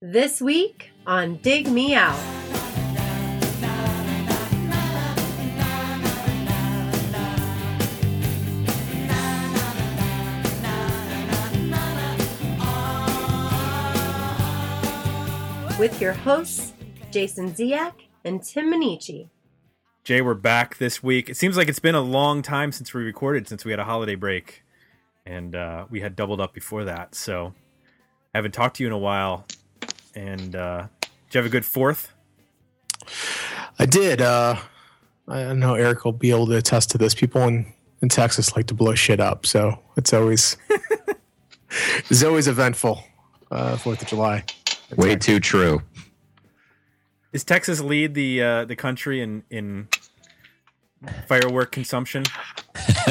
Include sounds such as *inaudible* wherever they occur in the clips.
This week on Dig Me Out. With your hosts, Jason Ziak and Tim Minichi. Jay, we're back this week. It seems like it's been a long time since we recorded, since we had a holiday break, and uh, we had doubled up before that. So I haven't talked to you in a while. And uh, did you have a good fourth? I did. Uh, I know Eric will be able to attest to this. People in, in Texas like to blow shit up, so it's always *laughs* it's always eventful. uh, Fourth of July. Way too true. Is Texas lead the uh, the country in in firework consumption? *laughs*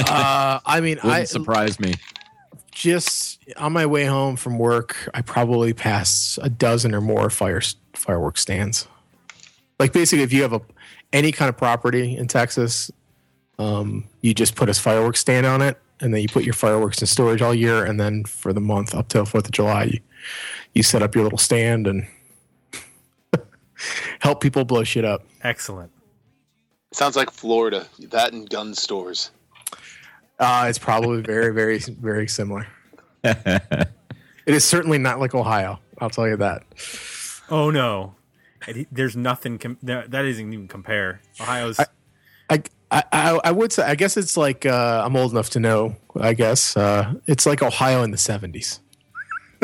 Uh, I mean, Wouldn't I surprise me. Just on my way home from work, I probably passed a dozen or more fire firework stands. Like basically, if you have a any kind of property in Texas, um, you just put a fireworks stand on it, and then you put your fireworks in storage all year, and then for the month up till Fourth of July, you, you set up your little stand and *laughs* help people blow shit up. Excellent. Sounds like Florida. That and gun stores. Uh, it's probably very, very, very similar. It is certainly not like Ohio. I'll tell you that. Oh no, there's nothing. Com- that doesn't even compare. Ohio's. I, I, I I would say I guess it's like uh, I'm old enough to know. I guess uh, it's like Ohio in the '70s.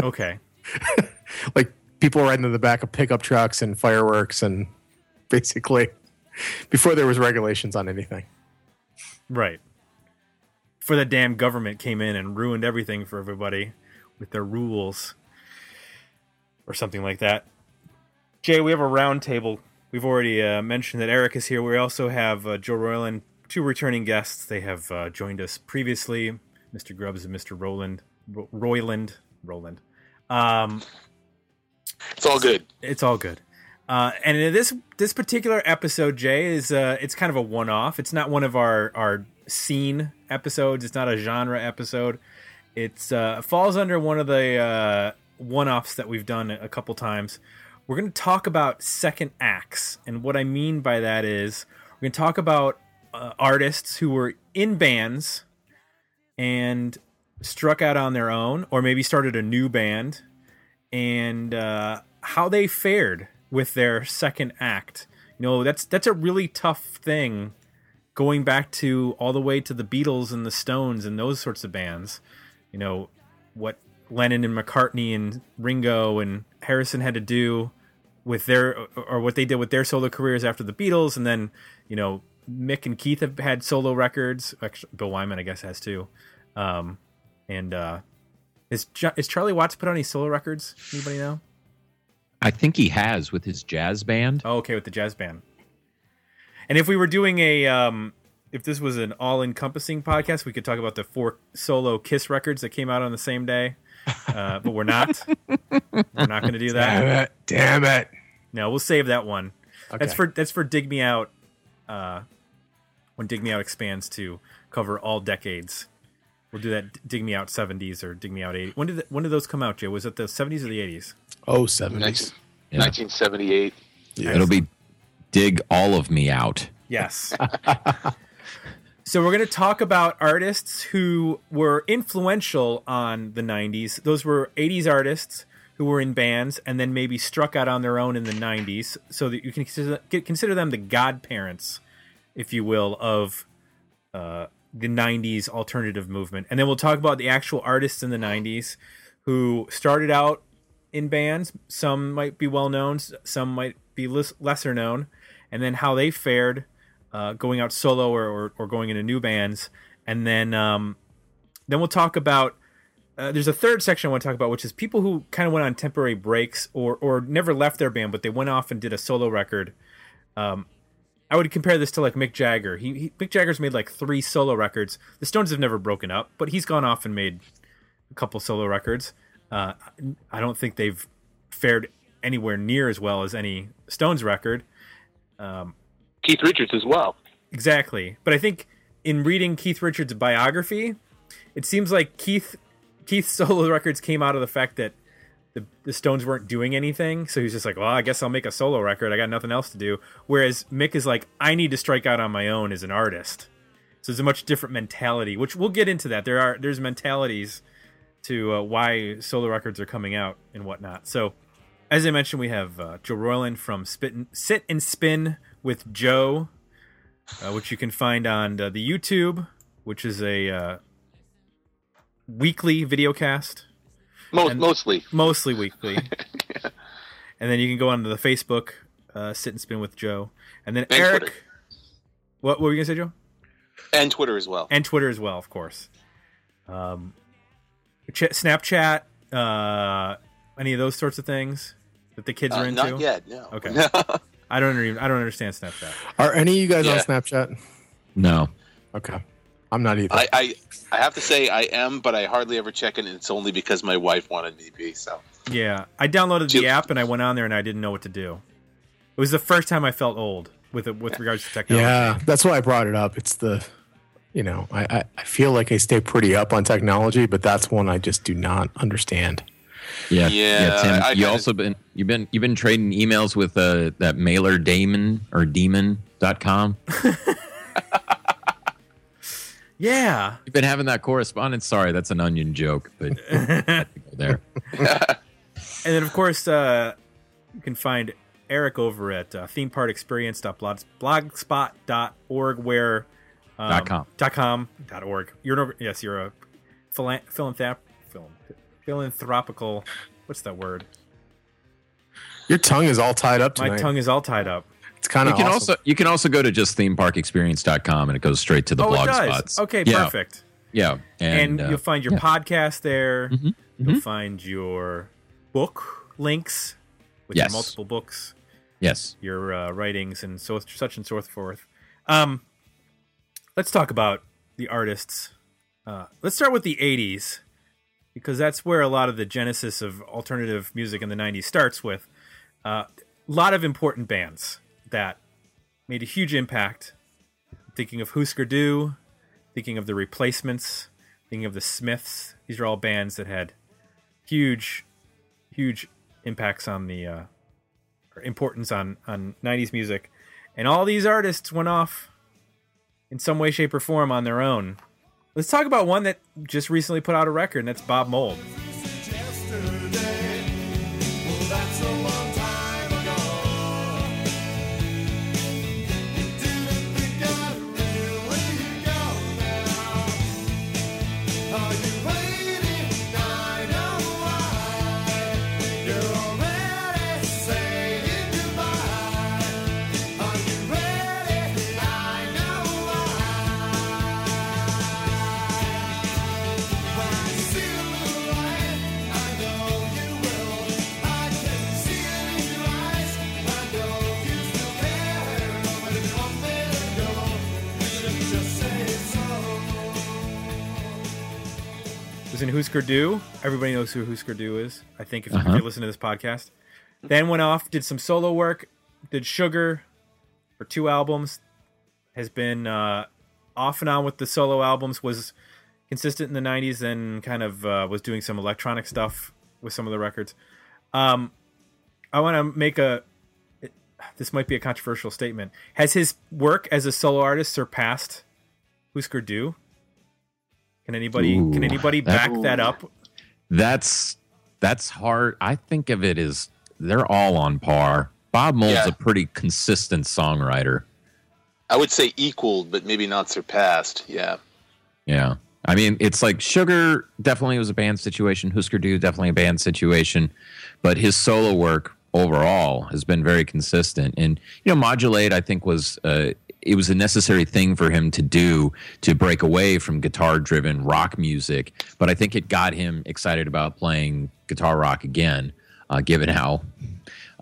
okay. *laughs* Like people riding in the back of pickup trucks and fireworks, and basically *laughs* before there was regulations on anything. Right. For the damn government came in and ruined everything for everybody with their rules or something like that. Jay, we have a round table. We've already uh, mentioned that Eric is here. We also have uh, Joe Royland, two returning guests. They have uh, joined us previously, Mr. Grubbs and Mr. Roland. Ro- Royland. Roland. Um, It's all good. it's all good. Uh, and in this this particular episode, Jay is uh, it's kind of a one off. It's not one of our our scene episodes. It's not a genre episode. It's uh, falls under one of the uh, one offs that we've done a couple times. We're going to talk about second acts, and what I mean by that is we're going to talk about uh, artists who were in bands and struck out on their own, or maybe started a new band and uh, how they fared with their second act. You know, that's that's a really tough thing going back to all the way to the Beatles and the Stones and those sorts of bands. You know, what Lennon and McCartney and Ringo and Harrison had to do with their or what they did with their solo careers after the Beatles and then, you know, Mick and Keith have had solo records. Actually, Bill Wyman I guess has too. Um, and uh is, is Charlie Watts put on any solo records? Anybody know? I think he has with his jazz band. Oh, okay, with the jazz band. And if we were doing a, um, if this was an all-encompassing podcast, we could talk about the four solo Kiss records that came out on the same day. Uh, but we're not. *laughs* we're not going to do that. Damn it! Damn it! No, we'll save that one. That's for that's for Dig Me Out. Uh, when Dig Me Out expands to cover all decades, we'll do that. Dig Me Out seventies or Dig Me Out eighty. When did the, when did those come out, Jay? Was it the seventies or the eighties? Oh, 70s. 1978. Yeah. 1978. It'll be dig all of me out. Yes. *laughs* so we're going to talk about artists who were influential on the 90s. Those were 80s artists who were in bands and then maybe struck out on their own in the 90s so that you can consider, them the godparents, if you will, of uh, the 90s alternative movement. And then we'll talk about the actual artists in the 90s who started out in bands. Some might be well known, some might be less, lesser known, and then how they fared uh, going out solo or, or, or going into new bands. And then um, then we'll talk about. Uh, there's a third section I want to talk about, which is people who kind of went on temporary breaks or or never left their band, but they went off and did a solo record. Um, I would compare this to like Mick Jagger. He, he Mick Jagger's made like three solo records. The Stones have never broken up, but he's gone off and made a couple solo records. Uh, I don't think they've fared anywhere near as well as any Stones record. Um, Keith Richards as well. Exactly. But I think in reading Keith Richards' biography, it seems like Keith Keith's *laughs* solo records came out of the fact that the, the Stones weren't doing anything, so he's just like, well, I guess I'll make a solo record. I got nothing else to do. Whereas Mick is like, I need to strike out on my own as an artist. So it's a much different mentality, which we'll get into that. There are there's mentalities to uh, why solo records are coming out and whatnot. So as I mentioned, we have uh, Joe Royland from Spit and, Sit and Spin with Joe, uh, which you can find on uh, the YouTube, which is a uh, weekly video cast Mo- And- mostly. mostly weekly. *laughs* And then you can go onto the Facebook, uh, sit and spin with Joe, and then And Eric. Twitter. What, what were you gonna say, Joe? And Twitter as well. And Twitter as well, of course. Um, Snapchat, uh, any of those sorts of things that the kids Uh, are into. not yet, no. Okay. *laughs* I don't even. I don't understand Snapchat. Are any of you guys on Snapchat? No. Okay. I'm not either. I, I I have to say I am, but I hardly ever check it, and it's only because my wife wanted me to be. So Yeah, I downloaded the app and I went on there and I didn't know what to do. It was the first time I felt old with with regards to technology. yeah, that's why I brought it up. It's the, you know, I, I, I feel like I stay pretty up on technology, but that's one I just do not understand. Yeah. Yeah, Tim, I you kinda- also been you've been you've been trading emails with uh, that mailer Damon or demon.com. *laughs* Yeah. You've been having that correspondence. Sorry, that's an onion joke, but *laughs* I had to go there. And then, of course, uh, you can find Eric over at uh, themeparkexperience.blogspot.org, where um, Dot com. dot com dot org. You're an, yes, you're a philan- philanthrop, phil- philanthropical. What's that word? Your tongue is all tied up Tonight. My tongue is all tied up. It's kind of. You of can awesome. also you can also go to just themeparkexperience.com and it goes straight to the oh, blog it does. spots. Okay, Yeah, perfect. Yeah, And, and, uh, you'll find your yeah. podcast there. Mhm, You'll mhm. find your book links with Yes. your multiple books. yes, your uh, writings and so such and so forth. Um, let's talk about the artists. Uh, let's start with the '80s because that's where a lot of the genesis of alternative music in the '90s starts with. Uh, a lot of important bands that made a huge impact. Thinking of Husker Du, thinking of the Replacements, thinking of the Smiths. These are all bands that had huge, huge impacts on the uh, or importance on on 90s music and all these artists went off in some way shape or form on their own let's talk about one that just recently put out a record and that's Bob Mould in Husker Du. Everybody knows who Husker Du is. I think if, Uh-huh. you listen to this podcast. Then went off, did some solo work, did Sugar for two albums. Has been uh, off and on with the solo albums. Was consistent in the '90s. Then kind of uh, was doing some electronic stuff with some of the records. Um, I want to make a. This might be a controversial statement. Has his work as a solo artist surpassed Husker Du? Can anybody can Ooh, anybody that- back that up? that's that's hard. I think of it as they're all on par. Bob Mould's Yeah. a pretty consistent songwriter. I would say equaled, but maybe not surpassed. Yeah. Yeah. I mean, it's like Sugar definitely was a band situation. Husker Du definitely a band situation, but his solo work overall has been very consistent. And you know, Modulate I think was uh, it was a necessary thing for him to do to break away from guitar-driven rock music. But I think it got him excited about playing guitar rock again, uh, given how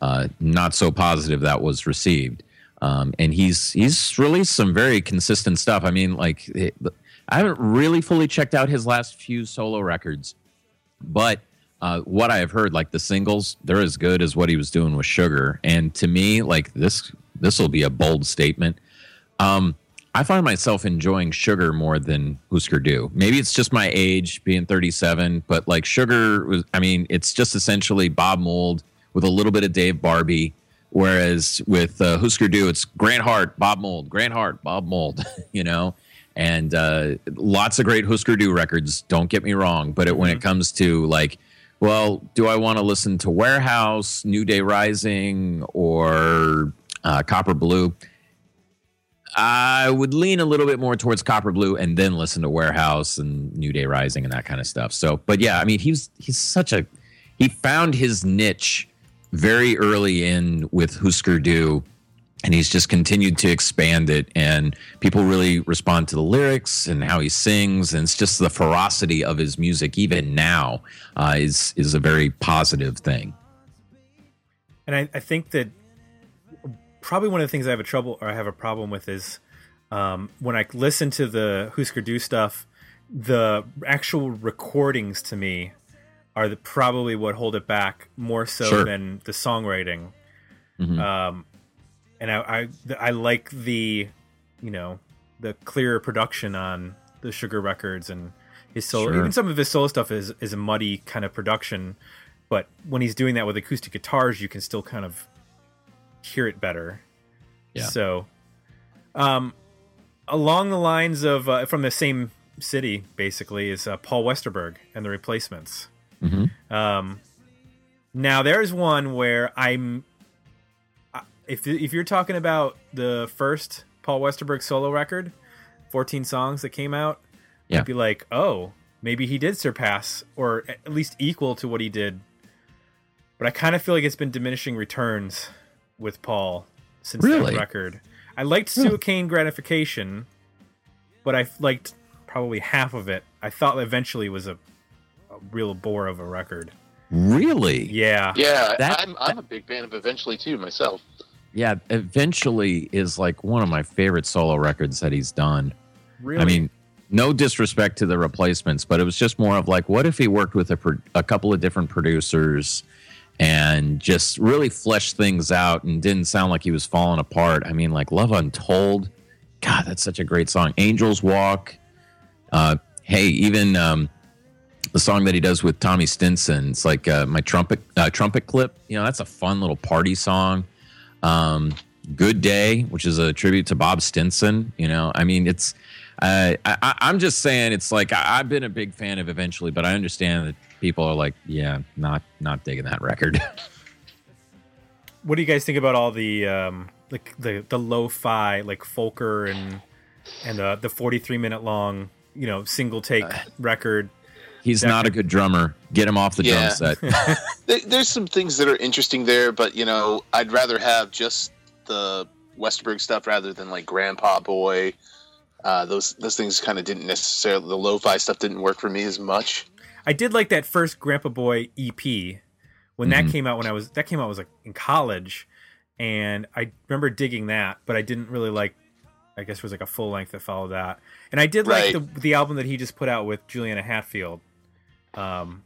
uh, not so positive that was received. Um, and he's he's released some very consistent stuff. I mean, like I haven't really fully checked out his last few solo records, but uh, what I have heard, like the singles, they're as good as what he was doing with Sugar. And to me, like this, this will be a bold statement. Um, I find myself enjoying Sugar more than Husker Du. Maybe it's just my age, being 37, but like Sugar was, I mean, it's just essentially Bob Mould with a little bit of Dave Barbie. Whereas with uh, Husker Du, it's Grant Hart, Bob Mould, Grant Hart, Bob Mould, *laughs* you know, and uh, lots of great Husker Du records. Don't get me wrong, but it, when it comes to like, well, do I want to listen to Warehouse, New Day Rising, or uh, Copper Blue? I would lean a little bit more towards Copper Blue and then listen to Warehouse and New Day Rising and that kind of stuff. So, but yeah, I mean, he's he's such a he found his niche very early in with Husker Du, and he's just continued to expand it. And people really respond to the lyrics and how he sings, and it's just the ferocity of his music. Even now, uh, is is a very positive thing. And I, I think that probably one of the things I have a trouble or I have a problem with is um, when I listen to the Husker Du stuff, the actual recordings to me are the, probably what hold it back more so Sure. than the songwriting. Mhm. Um, and I, I I like the you know the clearer production on the Sugar records and his solo. Sure. Even some of his solo stuff is is a muddy kind of production, but when he's doing that with acoustic guitars, you can still kind of hear it better. Yeah. So, um, along the lines of uh, from the same city, basically, is uh, Paul Westerberg and the Replacements. Mhm. Um, now there's one where I'm, if if you're talking about the first Paul Westerberg solo record, 14 songs that came out, Yeah. I'd be like, oh, maybe he did surpass or at least equal to what he did. But I kind of feel like it's been diminishing returns with Paul since Really? that record. I liked Suicaine Gratification, but I liked probably half of it. I thought eventually was a, a real bore of a record. Really? Yeah. Yeah, That- I'm I'm a big fan of Eventually too myself. Yeah, eventually is like one of my favorite solo records that he's done. Really. I mean, no disrespect to the replacements, but it was just more of like, what if he worked with a, pro- a couple of different producers and just really fleshed things out and didn't sound like he was falling apart? I mean, like Love Untold, God, that's such a great song. Angels Walk. Uh, hey, even um, the song that he does with Tommy Stinson, it's like uh, my trumpet uh, trumpet clip. You know, that's a fun little party song. Um, Good Day, which is a tribute to Bob Stinson. You know, I mean, it's. Uh, I, I'm just saying, it's like I, I've been a big fan of eventually, but I understand that people are like, yeah, not not digging that record. *laughs* what do you guys think about all the um like the the lo-fi like Folker and and uh, the 43 minute long you know single take Uh, record He's not a good drummer. Get him off the Yeah. drum set. *laughs* *laughs* There's some things that are interesting there, but you know, I'd rather have just the Westerberg stuff rather than like Grandpaboy. Uh, those those things kind of didn't necessarily the lo-fi stuff didn't work for me as much. I did like that first Grandpaboy EP when that Mhm. came out when I was that came out I was like in college and I remember digging that but I didn't really like I guess it was like a full length that followed that and I did like the the album that he just put out with Juliana Hatfield um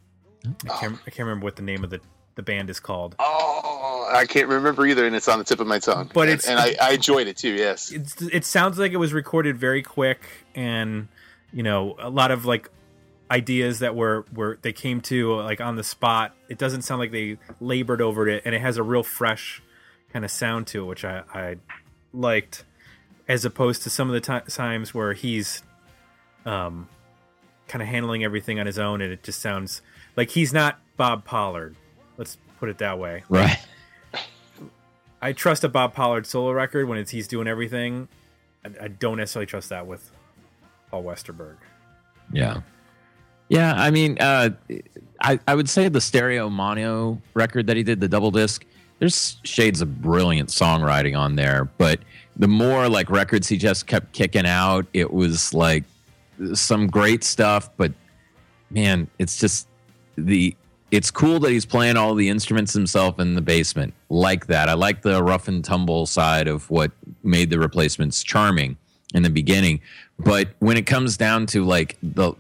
I can't I can't remember what the name of the the band is called Oh, I can't remember either, and it's on the tip of my tongue. But And- it's- and I, I enjoyed it too. Yes, it's, it sounds like it was recorded very quick and you know a lot of like ideas that were were they came to like on the spot it doesn't sound like they labored over it and it has a real fresh kind of sound to it which i i liked as opposed to some of the ti times where he's um kind of handling everything on his own and it just sounds like he's not bob pollard let's put it that way right. I trust a Bob Pollard solo record when it's he's doing everything. I, I don't necessarily trust that with Paul Westerberg. Yeah. Yeah, I mean, uh, I, I would say the stereo mono record that he did, the double disc, there's shades of brilliant songwriting on there. But the more like records he just kept kicking out, it was like some great stuff. But man, it's just the it's cool that he's playing all the instruments himself in the basement like that. I like the rough and tumble side of what made the replacements charming in the beginning. But when it comes down to like the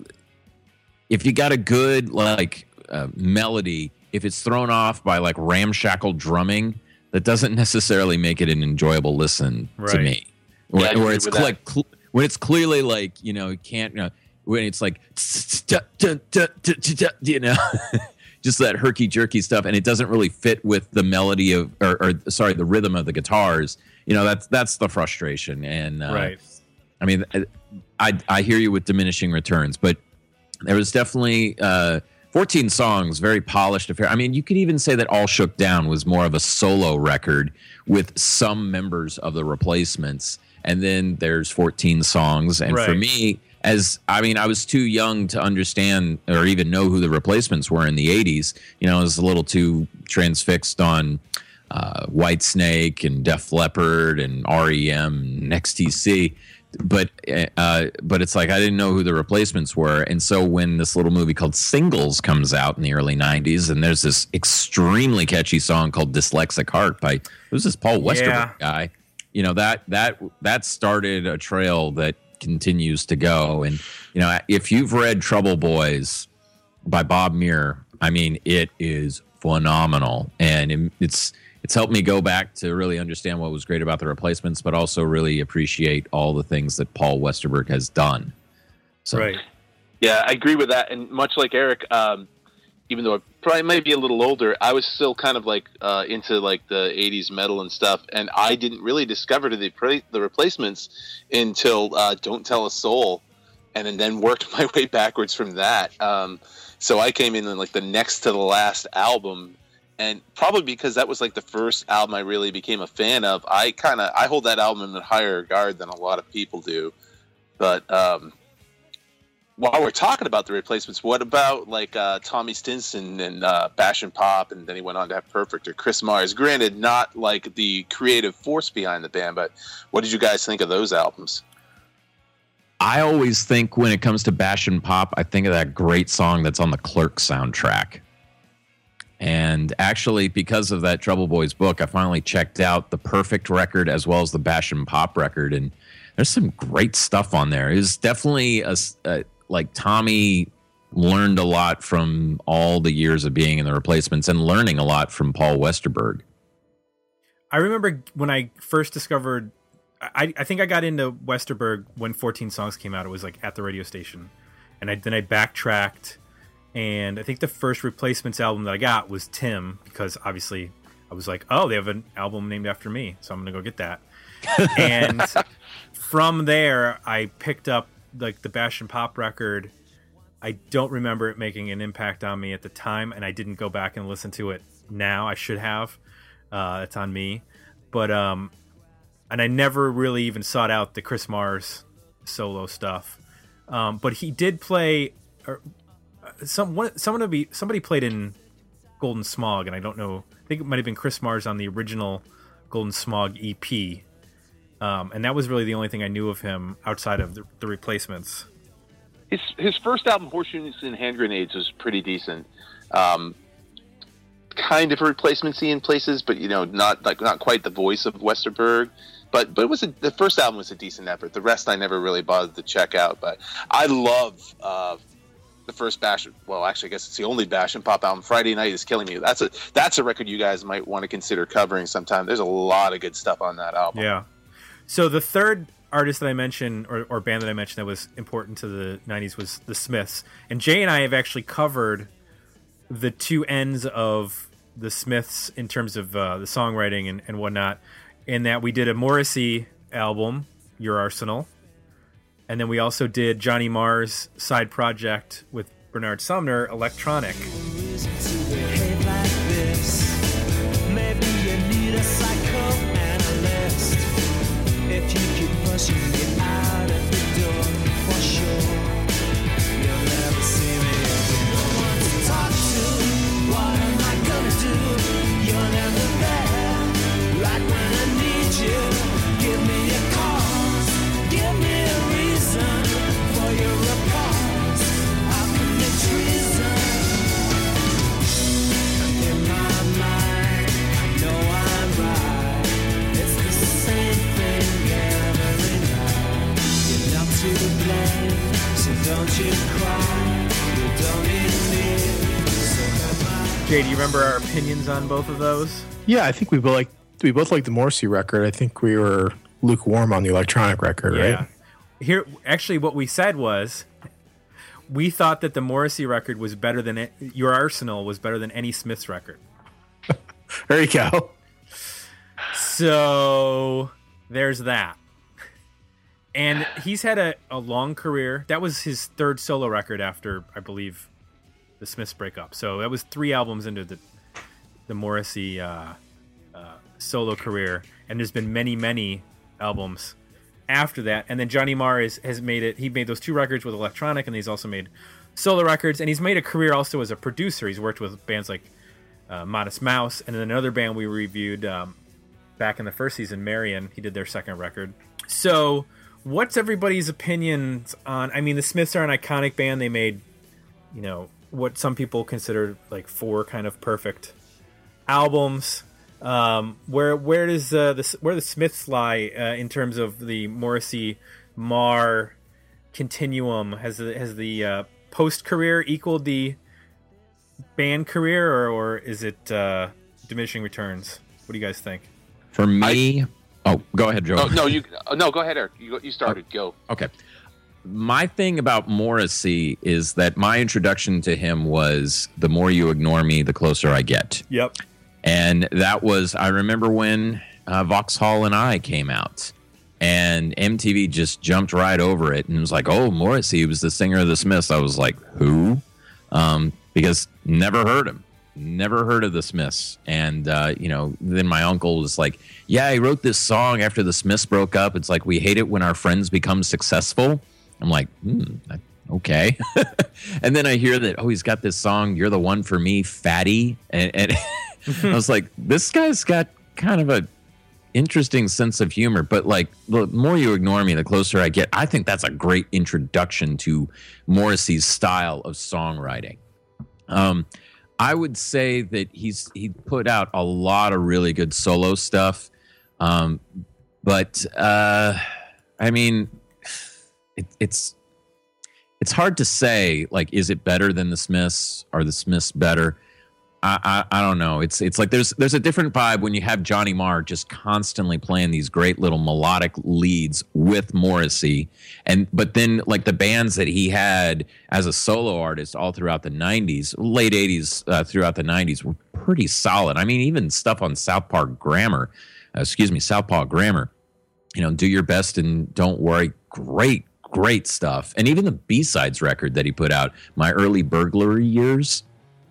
if you got a good like uh, melody, if it's thrown off by like ramshackle drumming, that doesn't necessarily make it an enjoyable listen to me. Where, Yeah, I where it's with like cl- when it's clearly like you know you can't you know, when it's like *laughs* you know *laughs* just that herky jerky stuff and it doesn't really fit with the melody of or, or sorry the rhythm of the guitars you know that's that's the frustration and uh, right. I mean, I I hear you with diminishing returns, but there was definitely uh, 14 songs, very polished affair. I mean, you could even say that All Shook Down was more of a solo record with some members of the replacements, and then there's 14 songs. And for me, as I mean, I was too young to understand or even know who the replacements were in the 80s. You know, I was a little too transfixed on uh, Whitesnake and Def Leppard and REM and XTC. But uh, but it's like I didn't know who the replacements were, and so when this little movie called Singles comes out in the early '90s, and there's this extremely catchy song called "Dyslexic Heart" by who's this Paul Westerberg Yeah. guy? You know that that that started a trail that continues to go, and you know if you've read Trouble Boys by Bob Mehr, I mean it is phenomenal, and it- it's it's helped me go back to really understand what was great about the replacements, but also really appreciate all the things that Paul Westerberg has done. So, Right. Yeah, I agree with that. And much like Eric, um, even though I probably might be a little older, I was still kind of like uh, into like the '80s metal and stuff, and I didn't really discover the pre- the replacements until uh, "Don't Tell a Soul," and then, then worked *laughs* my way backwards from that. Um, so I came in on like the next to the last album, and probably because that was like the first album I really became a fan of. I kind of I hold that album in a higher regard than a lot of people do, but. Um, while we're talking about the replacements, what about like uh, Tommy Stinson and uh, Bash and Pop, and then he went on to have Perfect or Chris Mars? Granted, not like the creative force behind the band, but what did you guys think of those albums? I always think when it comes to Bash and Pop, I think of that great song that's on the Clerk soundtrack. And actually, because of that Trouble Boys book, I finally checked out the Perfect record as well as the Bash and Pop record, and there's some great stuff on there. It's definitely a like Tommy learned a lot from all the years of being in the replacements and learning a lot from Paul Westerberg. I remember when I first discovered. I, I think I got into Westerberg when 14 songs came out. It was like at the radio station, and I, then I backtracked, and I think the first replacements album that I got was Tim because obviously I was like, oh, they have an album named after me, so I'm gonna go get that. *laughs* and from there, I picked up like the Bash and Pop record. I don't remember it making an impact on me at the time, and I didn't go back and listen to it now. I should have. Uh, it's on me, but um, and I never really even sought out the Chris Mars solo stuff. Um, but he did play. Some one, be somebody played in Golden Smog, and I don't know. I think it might have been Chris Mars on the original Golden Smog EP. Um, and that was really the only thing I knew of him outside of the, the replacements. His his first album, Horseshoes and Hand Grenades, was pretty decent. Um, kind of a replacement in places, but you know, not like not quite the voice of Westerberg. But but it was a, the first album was a decent effort. The rest I never really bothered to check out. But I love uh, the first Bash. Well, actually, I guess it's the only Bash and Pop album. Friday Night is Killing Me. That's a that's a record you guys might want to consider covering sometime. There's a lot of good stuff on that album. Yeah. So the third artist that I mentioned, or, or band that I mentioned that was important to the '90s, was the Smiths. And Jay and I have actually covered the two ends of the Smiths in terms of uh, the songwriting and, and whatnot. In that we did a Morrissey album, Your Arsenal, and then we also did Johnny Marr's side project with Bernard Sumner, Electronic. Jay, do you remember our opinions on both of those? Yeah, I think we both like we both like the Morrissey record. I think we were lukewarm on the electronic record, right? here actually what we said was we thought that the Morrissey record was better than it, your Arsenal was better than any Smiths record. *laughs* There you go. So there's that. And he's had a, a long career. That was his third solo record after, I believe, the Smiths break up. So that was three albums into the the Morrissey uh, uh, solo career. And there's been many, many albums after that. And then Johnny Marr is, has made it. He made those two records with electronic, and he's also made solo records. And he's made a career also as a producer. He's worked with bands like uh, Modest Mouse, and then another band we reviewed um, back in the first season, Marion. He did their second record. So, what's everybody's opinions on? I mean, the Smiths are an iconic band. They made, you know, what some people consider like four kind of perfect albums. Um, where where does uh, the where the Smiths lie uh, in terms of the Morrissey Marr continuum? Has the has the uh, post career equaled the band career, or or is it uh, diminishing returns? What do you guys think? For me, oh, go ahead, Joe. Oh, no, you oh, no. Go ahead, Eric. You, you started. Go. Okay. My thing about Morrissey is that my introduction to him was the more you ignore me, the closer I get. Yep. And that was, I remember when uh, Vauxhall and I came out, and MTV just jumped right over it and was like, oh, Morrissey was the singer of the Smiths. I was like, who? Um, because never heard him, never heard of the Smiths. And, uh, you know, then my uncle was like, yeah, he wrote this song after the Smiths broke up. It's like, we hate it when our friends become successful. I'm like, hmm, okay. *laughs* and then I hear that, oh, he's got this song, You're the One for Me, Fatty. And, and *laughs* I was like, this guy's got kind of a interesting sense of humor. But like, the more you ignore me, the closer I get. I think that's a great introduction to Morrissey's style of songwriting. Um, I would say that he's he put out a lot of really good solo stuff. Um, but uh, I mean, it, it's it's hard to say. Like, is it better than the Smiths? Are the Smiths better? I, I, I don't know. It's it's like there's there's a different vibe when you have Johnny Marr just constantly playing these great little melodic leads with Morrissey, and but then like the bands that he had as a solo artist all throughout the '90s, late '80s uh, throughout the '90s were pretty solid. I mean, even stuff on South Park Grammar, uh, excuse me, Southpaw Grammar. You know, do your best and don't worry. Great, great stuff. And even the B sides record that he put out, my early burglary years.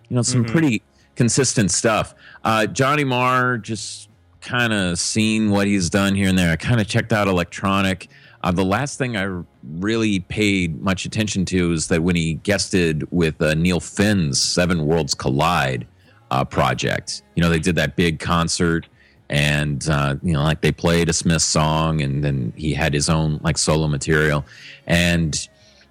You know, some pretty consistent stuff. Uh, Johnny Marr, just kind of seeing what he's done here and there. I kind of checked out electronic. Uh, the last thing I really paid much attention to is that when he guested with uh, Neil Finn's Seven Worlds Collide uh, project, you know, they did that big concert and, uh, you know, like they played a Smith song and then he had his own like solo material. And,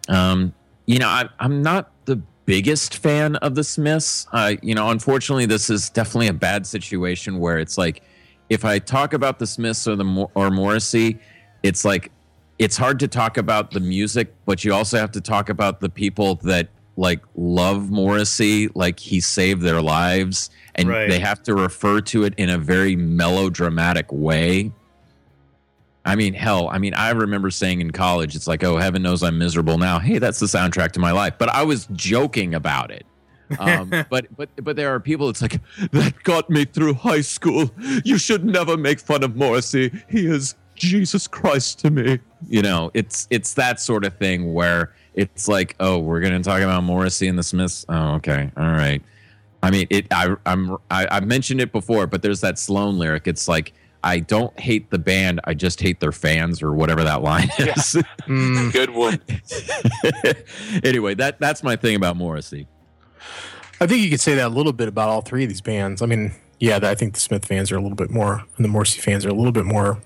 um, you know, I, I'm not the biggest fan of the Smiths. Uh, you know, unfortunately, this is definitely a bad situation where it's like, if I talk about the Smiths or the or Morrissey, it's like it's hard to talk about the music, but you also have to talk about the people that like love Morrissey, like he saved their lives, and Right. they have to refer to it in a very melodramatic way. I mean, hell, I mean, I remember saying in college, it's like, oh, heaven knows I'm miserable now. Hey, that's the soundtrack to my life. But I was joking about it. Um, *laughs* but but but there are people. It's like that got me through high school. You should never make fun of Morrissey. He is Jesus Christ to me. You know, it's it's that sort of thing where it's like, oh, we're gonna talk about Morrissey and the Smiths. Oh, okay, all right. I mean, it. I, I'm. I, I've mentioned it before, but there's that Sloan lyric. It's like I don't hate the band. I just hate their fans, or whatever that line is. *laughs* *laughs* Mm, Good one. *laughs* anyway, that that's my thing about Morrissey. I think you could say that a little bit about all three of these bands. I mean, yeah, I think the Smith fans are a little bit more, and the Morrissey fans are a little bit more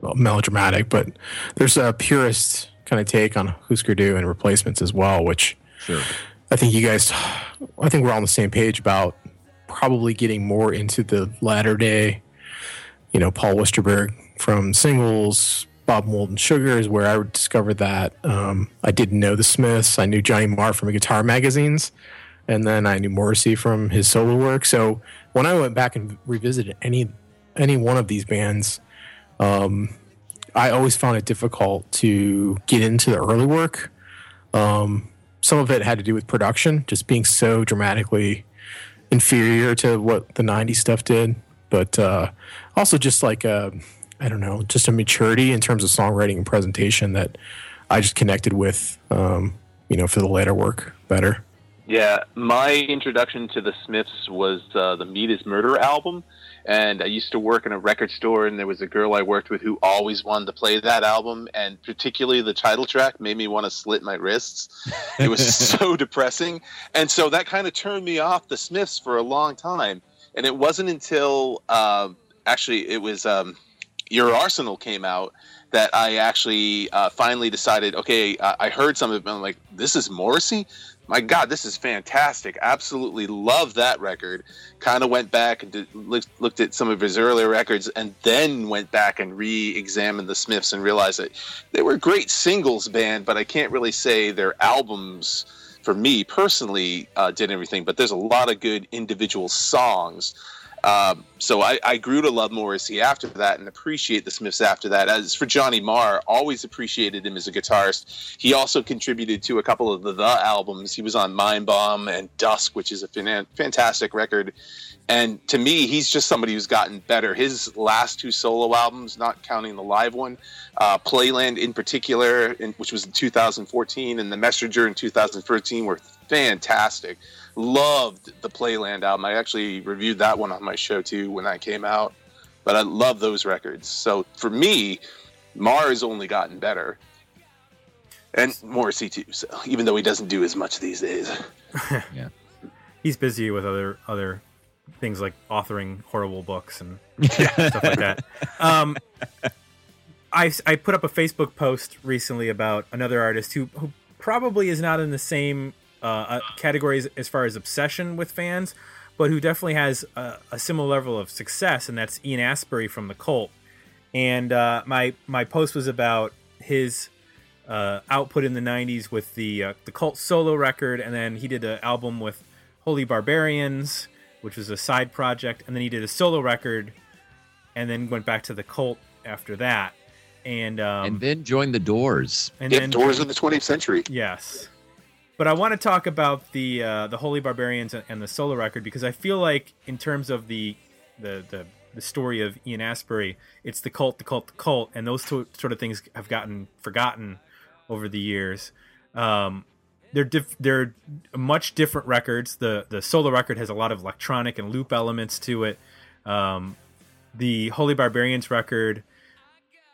well, melodramatic. But there's a purist kind of take on Husker Du and replacements as well, which Sure. I think you guys, I think we're on the same page about probably getting more into the latter day. You know, Paul Westerberg from singles, Bob and Sugar is where I discovered that. Um, I didn't know the Smiths. I knew Johnny Marr from guitar magazines, and then I knew Morrissey from his solo work. So when I went back and revisited any any one of these bands, um, I always found it difficult to get into the early work. Um, some of it had to do with production, just being so dramatically inferior to what the 90s stuff did. But uh, also just like, a, I don't know, just a maturity in terms of songwriting and presentation that I just connected with, um, you know, for the later work better. Yeah, my introduction to the Smiths was uh, the Meat is Murder album. And I used to work in a record store, and there was a girl I worked with who always wanted to play that album. And particularly the title track made me want to slit my wrists. *laughs* It was so depressing. And so that kind of turned me off the Smiths for a long time. And it wasn't until uh, actually it was um, Your Arsenal came out that I actually uh, finally decided, okay, I, I heard some of it, and I'm like, this is Morrissey? My God, this is fantastic. Absolutely love that record. Kind of went back and did, looked, looked at some of his earlier records and then went back and re examined the Smiths and realized that they were a great singles band, but I can't really say their albums, for me personally, uh, did everything. But there's a lot of good individual songs. Um, so I, I, grew to love Morrissey after that and appreciate the Smiths after that. As for Johnny Marr, always appreciated him as a guitarist. He also contributed to a couple of the, the albums. He was on Mind Bomb and Dusk, which is a fan- fantastic record. And to me, he's just somebody who's gotten better. His last two solo albums, not counting the live one, uh, Playland in particular, in, which was in 2014, and The Messenger in 2013, were fantastic loved the Playland album. I actually reviewed that one on my show too when that came out. But I love those records. So for me, Marr's only gotten better. And Morrissey too, so even though he doesn't do as much these days. *laughs* yeah. He's busy with other other things like authoring horrible books and stuff like that. Um, I, I put up a Facebook post recently about another artist who, who probably is not in the same uh, categories as far as obsession with fans, but who definitely has a, a, similar level of success, and that's Ian Astbury from the Cult. And uh, my my post was about his uh, output in the '90s with the uh, the Cult solo record, and then he did an album with Holy Barbarians, which was a side project, and then he did a solo record, and then went back to the Cult after that. And um, and then joined the Doors. And yep, then Doors of the 20th century. Yes. But I want to talk about the uh, the Holy Barbarians and the solo record because I feel like in terms of the the the, the story of Ian Astbury, it's the cult, the cult, the cult, and those two, sort of things have gotten forgotten over the years. Um, they're diff- they're much different records. The the solo record has a lot of electronic and loop elements to it. Um, the Holy Barbarians record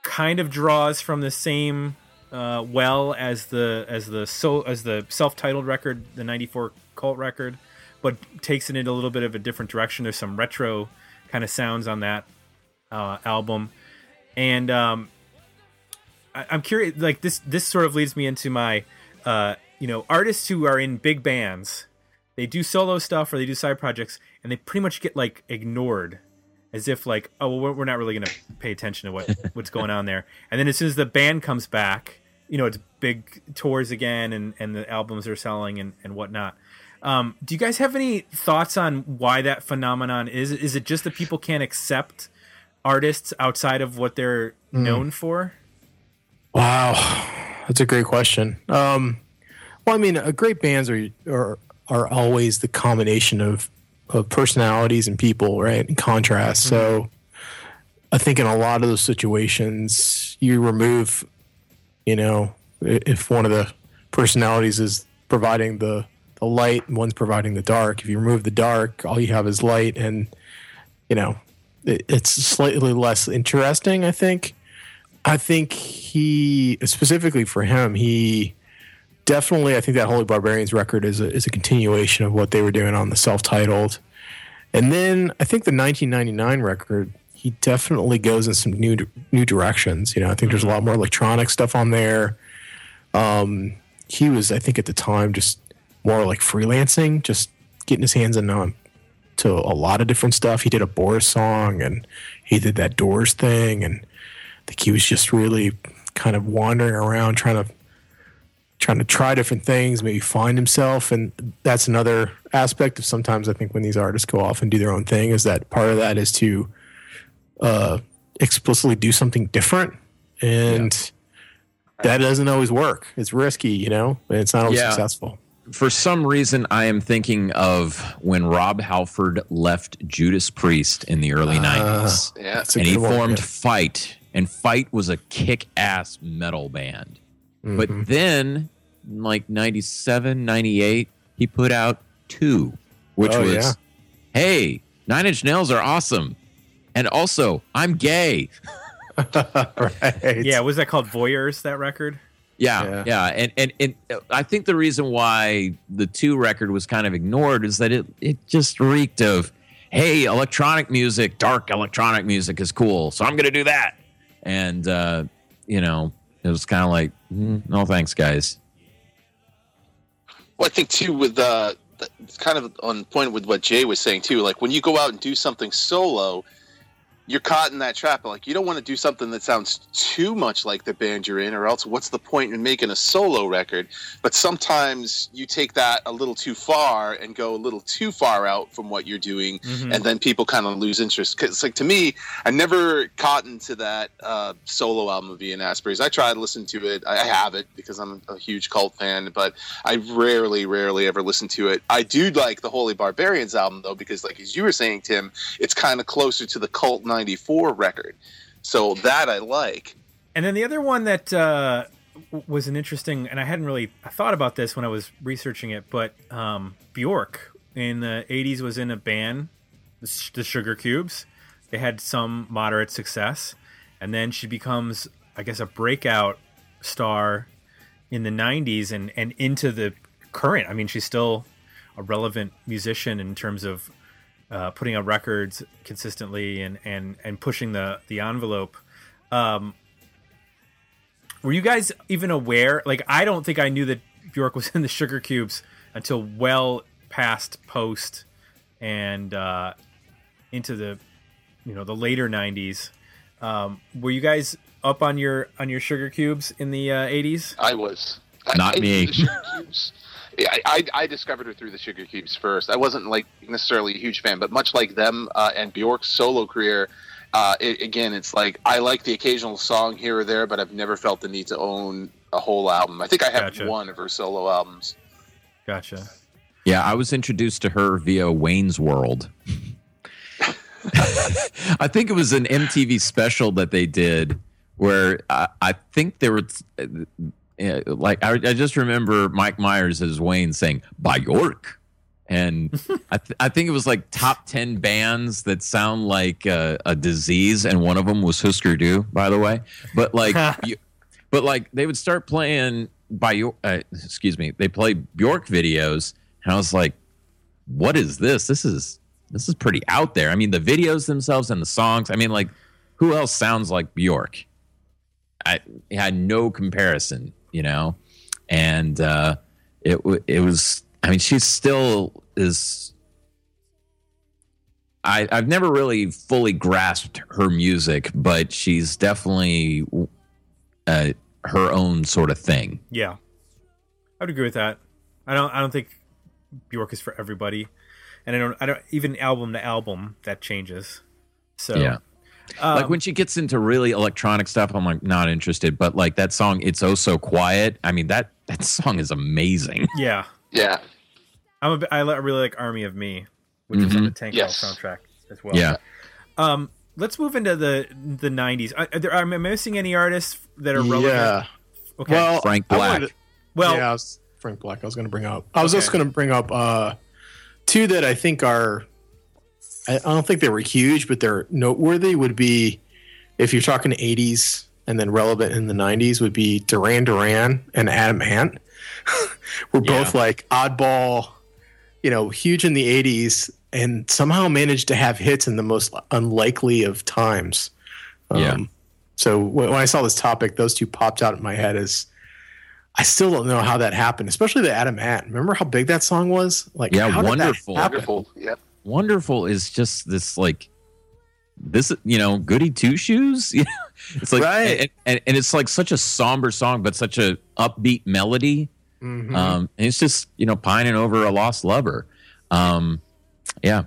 kind of draws from the same uh, well as the as the so as the self-titled record, the '94 cult record, but takes it in a little bit of a different direction. There's some retro kind of sounds on that uh, album, and um, I, am curious. Like this, this sort of leads me into my, uh, you know, artists who are in big bands. They do solo stuff or they do side projects, and they pretty much get like ignored as if like oh well, we're not really to pay attention to what what's going on there and then as soon as the band comes back you know it's big tours again and and the albums are selling and and whatnot. Um, do you guys have any thoughts on why that phenomenon is? Is it just that people can't accept artists outside of what they're mm. known for? Wow. That's a great question. Um, well i mean uh, great bands are are are always the combination of of personalities and people right? In contrast. Mm-hmm. so i think in a lot of those situations you remove you know, if one of the personalities is providing the the light and one's providing the dark, if you remove the dark, all you have is light, and you know, it, it's slightly less interesting. I think. I think he specifically for him, he definitely. I think that Holy Barbarians record is a, is a continuation of what they were doing on the self-titled, and then I think the 1999 record he definitely goes in some new new directions. You know, I think there's a lot more electronic stuff on there. Um, he was, I think, at the time just more like freelancing, just getting his hands in on to a lot of different stuff. He did a Boris song and he did that Doors thing, and I think he was just really kind of wandering around trying to trying to try different things, maybe find himself. And that's another aspect of sometimes I think when these artists go off and do their own thing is that part of that is to uh, explicitly do something different and that doesn't always work. It's risky, you know, and it's not always Yeah. successful. For some reason, I am thinking of when Rob Halford left Judas Priest in the early Ah. 90s. Yeah. And he good one, formed yeah. Fight, and Fight was a kick ass metal band. But Mhm. then, like 97, 98, he put out two, which Oh, was, yeah. hey, Nine Inch Nails are awesome. And also, I'm gay. *laughs* right. Yeah, was that called Voyeurs? That record? Yeah, Yeah. yeah, and, and and I think the reason why the two record was kind of ignored is that it it just reeked of, hey, electronic music, dark electronic music is cool, so I'm gonna do that, and uh, you know, it was kind of like, mm, no thanks, guys. Well, I think too with uh, it's kind of on point with what Jay was saying too. Like when you go out and do something solo, you're caught in that trap. Like you don't want to do something that sounds too much like the band you're in, or else what's the point in making a solo record? But sometimes you take that a little too far and go a little too far out from what you're doing, Mhm. and then people kind of lose interest. Because like to me, I never caught into that uh, solo album of Ian Astbury's. I tried to listen to it. I I have it because I'm a huge cult fan, but I rarely, rarely ever listen to it. I do like the Holy Barbarians album though, because like as you were saying, Tim, it's kind of closer to the Cult '94 record. So that I like. And then the other one that uh, was an interesting, and I hadn't really thought about this when I was researching it, but um, Bjork in the '80s was in a band, the the Sugar Cubes. They had some moderate success, and then she becomes, I guess, a breakout star in the '90s and and into the current. I mean, she's still a relevant musician in terms of uh, putting out records consistently and and and pushing the the envelope. Um, were you guys even aware? Like, I don't think I knew that Bjork was *laughs* in the Sugar Cubes until well past post and uh, into the you know the later '90s. Um, were you guys up on your on your Sugar Cubes in the uh, '80s? I was Not I, me. The Sugar Cubes. I, I, I discovered her through the Sugar Cubes first. I wasn't like necessarily a huge fan, but much like them uh, and Bjork's solo career, uh, it, again, it's like I like the occasional song here or there, but I've never felt the need to own a whole album. I think I have Gotcha. one of her solo albums. Gotcha. Yeah, I was introduced to her via Wayne's World. *laughs* I think it was an MTV special that they did where I, I think there were like I, I just remember Mike Myers as Wayne saying "by York," and *laughs* I, th- I think it was like top ten bands that sound like uh, a disease, and one of them was Husker Du, by the way. But like, *laughs* you, but like they would start playing by your uh, excuse me, they play Bjork videos, and I was like, what is this? This is this is pretty out there. I mean, the videos themselves and the songs. I mean, like, who else sounds like Bjork? I had no comparison, you know, and uh, it it was. I mean, she still is. I I've never really fully grasped her music, but she's definitely uh, her own sort of thing. Yeah, I would agree with that. I don't. I don't think Bjork is for everybody, and I don't. I don't even album to album that changes. So Yeah. Um, like when she gets into really electronic stuff, I'm like not interested. But like that song, "It's Oh So Quiet." I mean that that song is amazing. *laughs* yeah, Yeah, I'm a, I bi- really like Army of Me, which is on the Tank Yes. Girl soundtrack as well. Yeah, Um, let's move into the the '90s. Are, are there, am I missing any artists that are relevant? Yeah. Okay. Well, Frank I Black. wanted to- well, yeah, I was, Frank Black. I was going to bring up. I was Okay. just going to bring up uh, two that I think are. I, I don't think they were huge, but they're noteworthy. Would be if you're talking 80s and then relevant in the 90s would be Duran Duran and Adam Ant. *laughs* We're both like oddball, you know, huge in the 80s and somehow managed to have hits in the most unlikely of times. Um, yeah. So when, when I saw this topic, those two popped out in my head as I still don't know how that happened, especially the Adam Ant. Remember how big that song was? Like, Yeah, how did that wonderful. wonderful. Yep. "Wonderful" is just this like this you know goody two shoes. *laughs* It's like Right. and, and, and it's like such a somber song, but such a upbeat melody. Mhm. Um, and it's just you know pining over a lost lover. Um, yeah,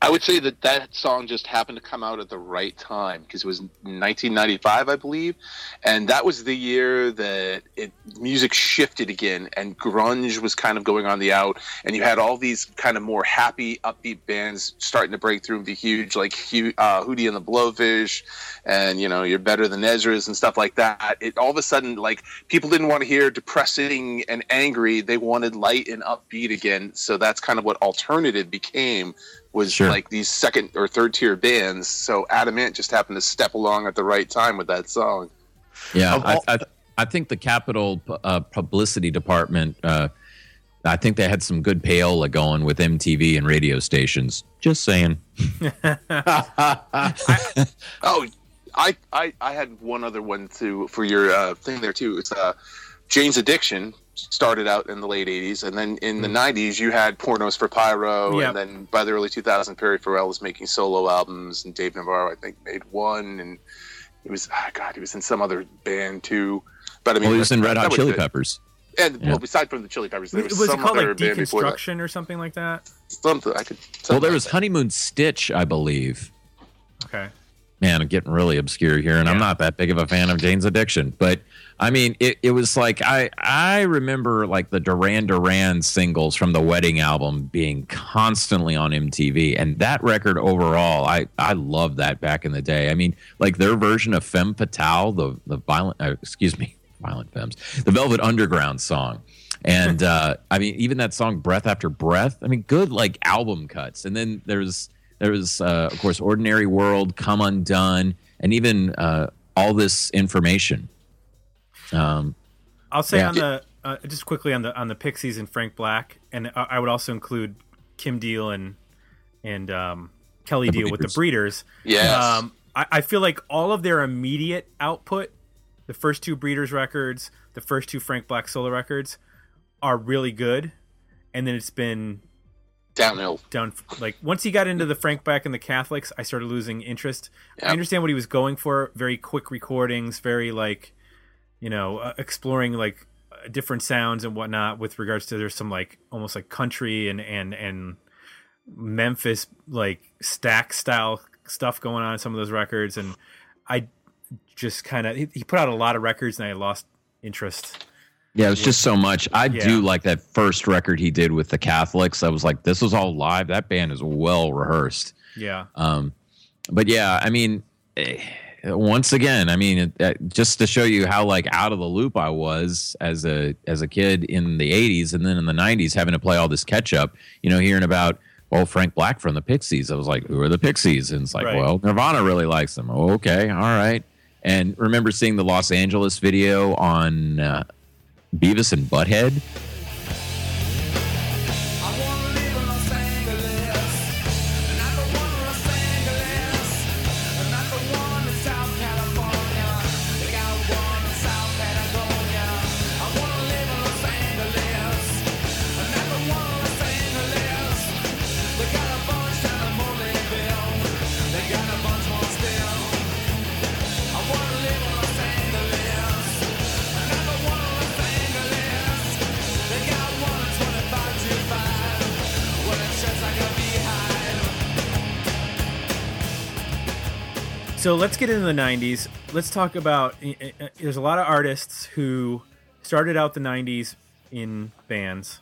I would say that that song just happened to come out at the right time because it was 1995, I believe, and that was the year that it music shifted again and grunge was kind of going on the out, and you had all these kind of more happy, upbeat bands starting to break through be huge, like uh, Hootie and the Blowfish, and you know you're better than Ezra's and stuff like that. It all of a sudden like people didn't want to hear depressing and angry; they wanted light and upbeat again. So that's kind of what alternative became was Sure. like these second or third tier bands. So Adam Ant just happened to step along at the right time with that song. Yeah, Of I, I, I think the Capitol uh, publicity department. Uh, I think they had some good payola going with MTV and radio stations. Just saying. *laughs* Oh, I, I, I had one other one too for your uh, thing there too. It's uh, Jane's Addiction started out in the late '80s, and then in the '90s you had Pornos for Pyro, Yep. and then by the early 2000s Perry Farrell was making solo albums, and Dave Navarro I think made one, and he was ah, God he was in some other band too. But I mean, Well, he was in Red Hot Chili good. Peppers. And Yeah. well, beside from the Chili Peppers, there was, was it called other like band deconstruction or something like that? Something I could. Well, there like was that. Honeymoon Stitch, I believe. Okay. Man, I'm getting really obscure here, and I'm not that big of a fan of Jane's Addiction. But I mean, it, it was like I I remember like the Duran Duran singles from the Wedding album being constantly on MTV, and that record overall, I I loved that back in the day. I mean, like their version of Femme Fatale, the the violent, uh, excuse me, *laughs* violent femmes, the Velvet Underground song. And uh, I mean, even that song "Breath After Breath." I mean, good like album cuts. And then there's there was uh, of course "Ordinary World," "Come Undone," and even uh, all this information. Um, I'll say Yeah. on the uh, just quickly on the on the Pixies and Frank Black, and I, I would also include Kim Deal and and um, Kelley Deal with the Breeders. Yeah, Um, I, I feel like all of their immediate output, the first two Breeders records, the first two Frank Black solo records, are really good, and then it's been downhill. down. Like once he got into the Frank Black and the Catholics, I started losing interest. I understand what he was going for. Very quick recordings, very like, you know, uh, exploring like uh, different sounds and whatnot. With regards to there's some like almost like country and and and Memphis like stack style stuff going on in some of those records, and I just kind of he, he put out a lot of records, and I lost interest. yeah, it was just so much. I Yeah. do like that first record he did with the Catholics. I was like, this was all live. That band is well rehearsed. Yeah, Um, but yeah, I mean, eh, once again, I mean, it, uh, just to show you how like out of the loop I was as a as a kid in the '80s, and then in the '90s, having to play all this catch up. You know, hearing about well Frank Black from the Pixies. I was like, who are the Pixies? And it's like, Right. well, Nirvana really likes them. Oh, okay, all right. And remember seeing the Los Angeles video on uh, Beavis and Butthead. So let's get into the 90s. Let's talk about. uh, uh, There's a lot of artists who started out the 90s in bands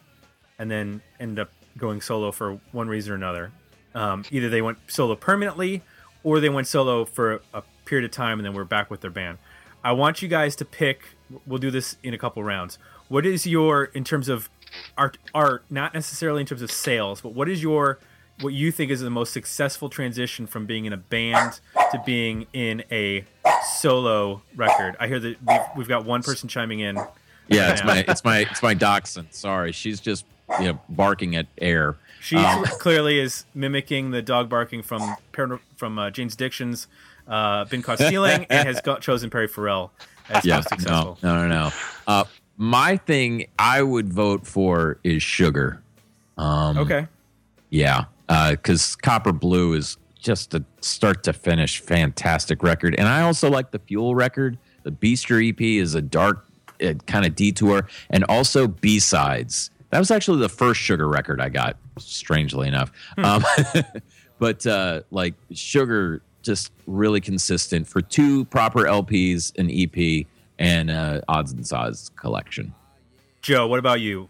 and then end up going solo for one reason or another. Um, either they went solo permanently or they went solo for a period of time and then we're back with their band. I want you guys to pick. We'll do this in a couple rounds. What is your, in terms of art, art, not necessarily in terms of sales, but what is your what you think is the most successful transition from being in a band to being in a solo record. I hear that we've, we've got one person chiming in. Yeah, it's my it's my it's my dachshund. Sorry, she's just you know barking at air. She clearly is mimicking the dog barking from from uh, Jane's Addiction's uh, "Been Caught Stealing" and has got, chosen Perry Farrell as Yeah, most successful. no, no, no, no. Uh, my thing I would vote for is Sugar. Um, Okay, Yeah, because Copper Blue is just a start to finish fantastic record, and I also like the Fuel record. The Beaster EP is a dark uh, kind of detour, and also B sides. That was actually the first Sugar record I got, strangely enough. Um, *laughs* but uh, like Sugar, just really consistent for two proper LPs, an EP, and uh, odds and size collection. Joe, what about you?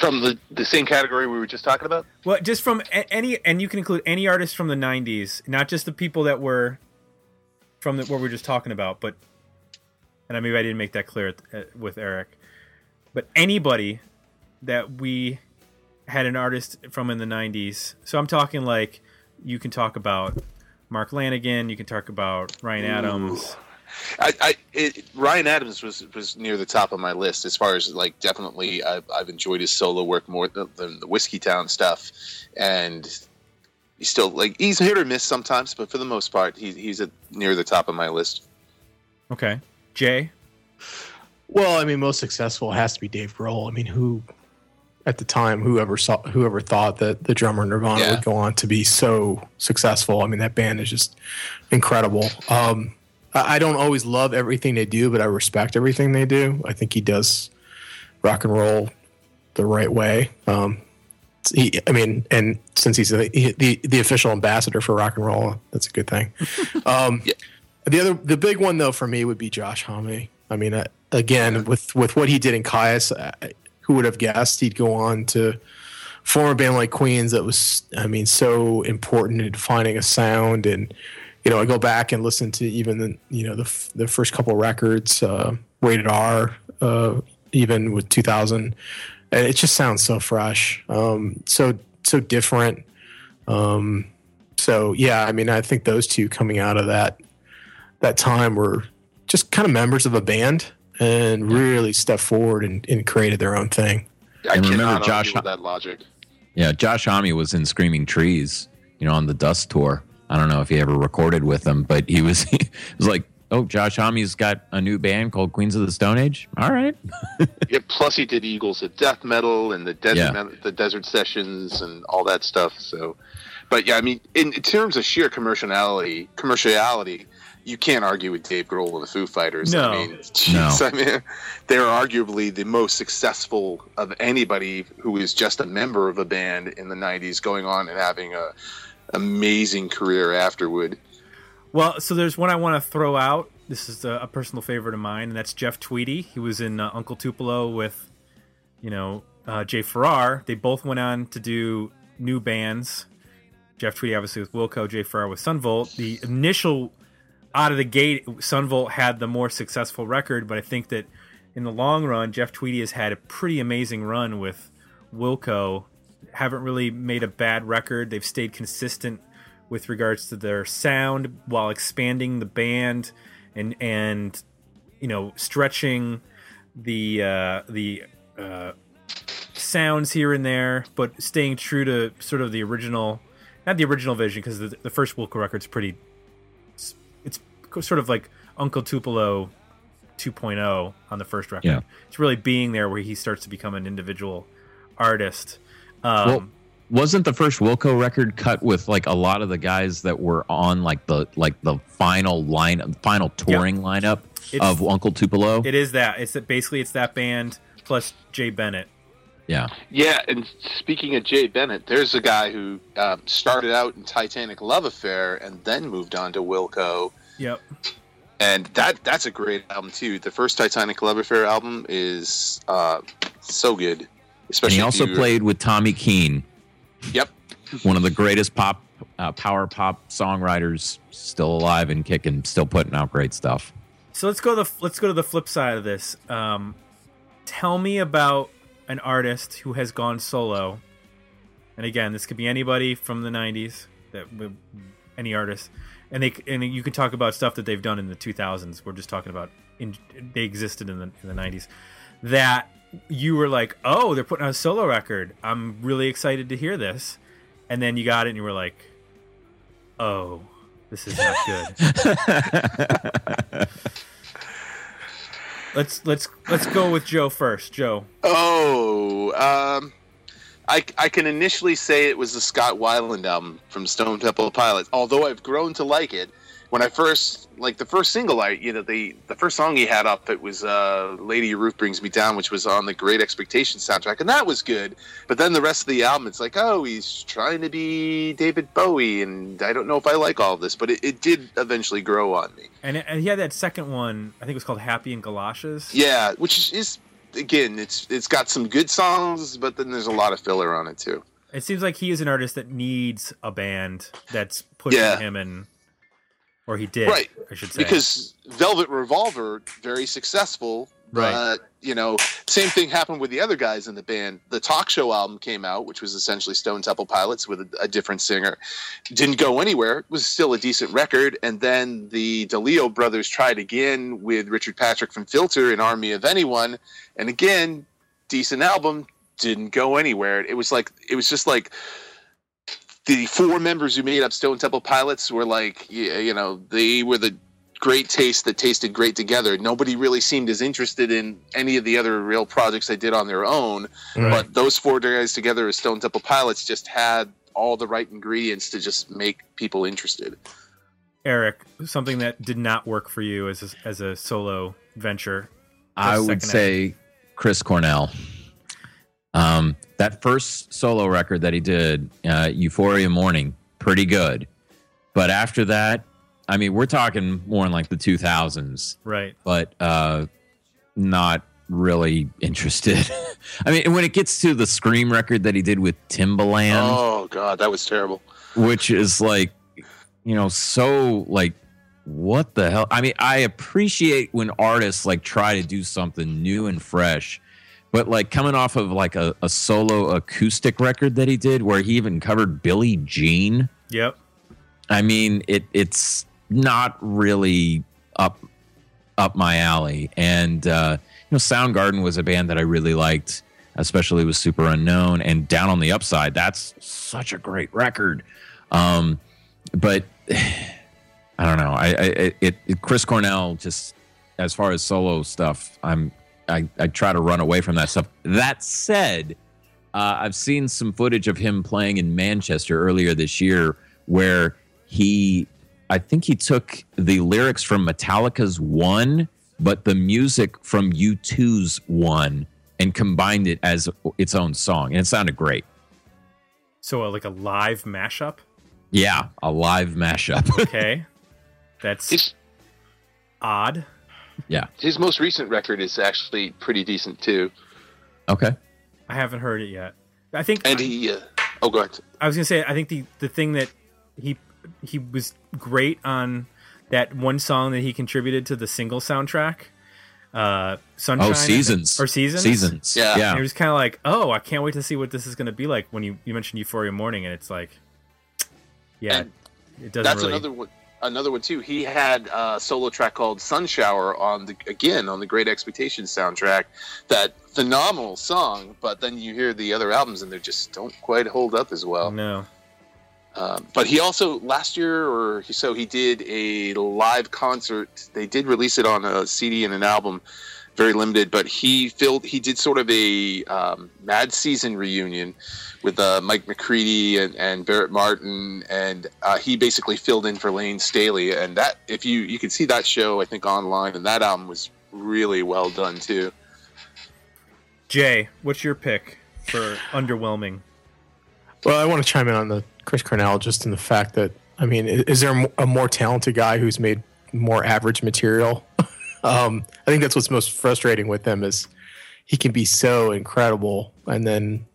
From the, the same category we were just talking about? Well, just from a- any, and you can include any artist from the '90s, not just the people that were from the, what we were just talking about, but and I maybe I didn't make that clear uh, with Eric, but anybody that we had an artist from in the '90s. So I'm talking like you can talk about Mark Lanegan, you can talk about Ryan Adams. I, I it, Ryan Adams was was near the top of my list as far as like definitely I've, I've enjoyed his solo work more than, than the Whiskey Town stuff, and he's still like he's hit or miss sometimes, but for the most part he, he's at, near the top of my list. Okay, Jay. Well, I mean, most successful has to be Dave Grohl. I mean, who at the time, whoever saw, whoever thought that the drummer Nirvana Yeah. would go on to be so successful? I mean, that band is just incredible. Um, I don't always love everything they do, but I respect everything they do. I think he does rock and roll the right way. Um, he, I mean, and since he's the, the the official ambassador for rock and roll, that's a good thing. *laughs* Um, Yeah. The other, the big one though for me would be Josh Homme. I mean, uh, again, with with what he did in Kyuss, uh, who would have guessed he'd go on to form a band like Queens that was, I mean, so important in defining a sound. And you know, I go back and listen to even the you know the f- the first couple records, uh, Rated R, uh, even with 2000, and it just sounds so fresh, um, so so different. Um, so yeah, I mean, I think those two coming out of that that time were just kind of members of a band and really stepped forward and, and created their own thing. I And remember Josh- with that logic. Yeah, Josh Homme was in Screaming Trees, you know, on the Dust tour. I don't know if he ever recorded with them, but he was *laughs* he was like, "Oh, Josh Homme's got a new band called Queens of the Stone Age." All right, *laughs* Yeah, plus he did Eagles of Death Metal and the desert Yeah. The Desert Sessions and all that stuff. So, but yeah, I mean, in, in terms of sheer commerciality, commerciality, you can't argue with Dave Grohl and the Foo Fighters. No. I mean, jeez, No. I mean, they're arguably the most successful of anybody who is just a member of a band in the '90s, going on and having a amazing career afterward. Well, so there's one I want to throw out. This is a, a personal favorite of mine, and that's Jeff Tweedy. He was in uh, Uncle Tupelo with, you know, uh, Jay Farrar. They both went on to do new bands. Jeff Tweedy, obviously, with Wilco, Jay Farrar with Son Volt. The initial out of the gate, Son Volt had the more successful record, but I think that in the long run, Jeff Tweedy has had a pretty amazing run with Wilco. Haven't really made a bad record. They've stayed consistent with regards to their sound while expanding the band and and you know stretching the uh, the uh, sounds here and there, but staying true to sort of the original, not the original vision because the, the first Wilco record's pretty. It's, it's sort of like Uncle Tupelo 2.0 on the first record. Yeah. It's really being there where he starts to become an individual artist. Um, Well, wasn't the first Wilco record cut with like a lot of the guys that were on like the like the final line, final touring lineup It's- of Uncle Tupelo? it is that. It's that basically it's that band plus Jay Bennett. yeah, Yeah, and speaking of Jay Bennett, there's a guy who uh, started out in Titanic Love Affair and then moved on to Wilco. Yep. and that that's a great album too. The first Titanic Love Affair album is uh, so good, and he also you- played with Tommy Keene, Yep. one of the greatest pop uh, power pop songwriters still alive and kicking, still putting out great stuff. So let's go to the let's go to the flip side of this. Um, tell me about an artist who has gone solo. And again, this could be anybody from the '90s, that any artist, and they and you can talk about stuff that they've done in the 2000s. We're just talking about in, they existed in the in the '90s. That you were like, oh, they're putting out a solo record. I'm really excited to hear this. And then you got it, and you were like, oh, this is not good. *laughs* let's let's let's go with Joe first. Joe. Oh, um, I I can initially say it was the Scott Weiland album from Stone Temple Pilots. Although I've grown to like it, when I first like the first single I you know the the first song he had up it was uh Lady Your Roof Brings Me Down which was on the Great Expectations soundtrack and that was good but then the rest of the album it's like oh he's trying to be David Bowie and I don't know if I like all of this but it, it did eventually grow on me And, and he had that second one. I think it was called Happy in Galoshes. yeah which is, is again it's it's got some good songs but then there's a lot of filler on it too It seems like he is an artist that needs a band that's pushing Yeah. him and or he did, Right. I should say. because Velvet Revolver very successful. Right. But you know, same thing happened with the other guys in the band. The Talk Show album came out, which was essentially Stone Temple Pilots with a, a different singer. Didn't go anywhere. It was still a decent record. And then the DeLeo brothers tried again with Richard Patrick from Filter and Army of Anyone, and again, decent album. Didn't go anywhere. It was like it was just like the four members who made up Stone Temple Pilots were like, y- you know, they were the great taste that tasted great together. Nobody really seemed as interested in any of the other real projects they did on their own. Right. But those four guys together as Stone Temple Pilots just had all the right ingredients to just make people interested. Eric, something that did not work for you as a, as a solo venture. I would say Chris Cornell. Um, that first solo record that he did, uh, Euphoria Morning, pretty good. But after that, I mean, we're talking more in like the 2000s, Right. but uh, not really interested. *laughs* I mean, when it gets to the Scream record that he did with Timbaland, oh god, that was terrible. which is like you know so like what the hell i mean i appreciate when artists like try to do something new and fresh but like coming off of like a, a solo acoustic record that he did where he even covered billie jean. Yep. i mean it it's not really up up my alley. And uh you know soundgarden was a band that i really liked especially with super unknown and down on the upside. That's such a great record. Um but *sighs* i don't know. I, I it, it chris cornell just as far as solo stuff i'm i, I try to run away from that stuff that said uh, I've seen some footage of him playing in Manchester earlier this year where he, I think he took the lyrics from Metallica's One, but the music from U2's One and combined it as its own song. And it sounded great. So uh, like a live mashup. Yeah, a live mashup. *laughs* Okay. That's odd. Yeah. his most recent record is actually pretty decent too. Okay. I haven't heard it yet. I think And he uh, oh go ahead. I was gonna say I think the the thing that he he was great on that one song that he contributed to the single soundtrack, uh, Sunshine. Oh, seasons. or seasons. Seasons. Yeah. And Yeah. it was kind of like, oh, I can't wait to see what this is going to be like when you you mentioned Euphoria Morning, and it's like, yeah, And it doesn't That's really. another one. Another one too. He had a solo track called "Sun Shower" on the again on the Great Expectations soundtrack. That phenomenal song, but then you hear the other albums and they just don't quite hold up as well. no, Um, but he also last year or so he did a live concert. They did release it on a CD and an album, very limited. But he filled he did sort of a um, Mad Season reunion with uh, Mike McCready and, and Barrett Martin, and uh, he basically filled in for Layne Staley. And that if you you can see that show I think online, and that album was really well done too. Jay, what's your pick for underwhelming? Well, I want to chime in on the Chris Cornell just in the fact that I mean, is there a a more talented guy who's made more average material? *laughs* um, I think that's what's most frustrating with him is he can be so incredible, and then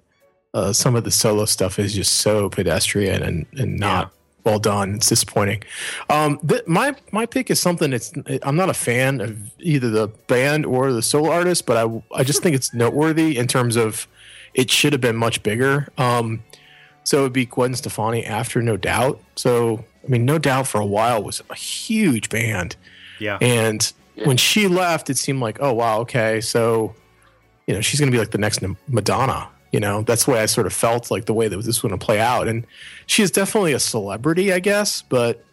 uh, some of the solo stuff is just so pedestrian and and not well done. It's disappointing. Um, th- my my pick is something. It's I'm not a fan of either the band or the solo artist, but I I just think it's noteworthy in terms of it should have been much bigger. Um, so it would be Gwen Stefani after No Doubt. So I mean, No Doubt for a while was a huge band, Yeah, and Yeah. when she left, it seemed like, oh wow, okay, so you know she's going to be like the next Madonna. You know, that's the way I sort of felt like the way that this was going to play out. And she is definitely a celebrity, I guess, but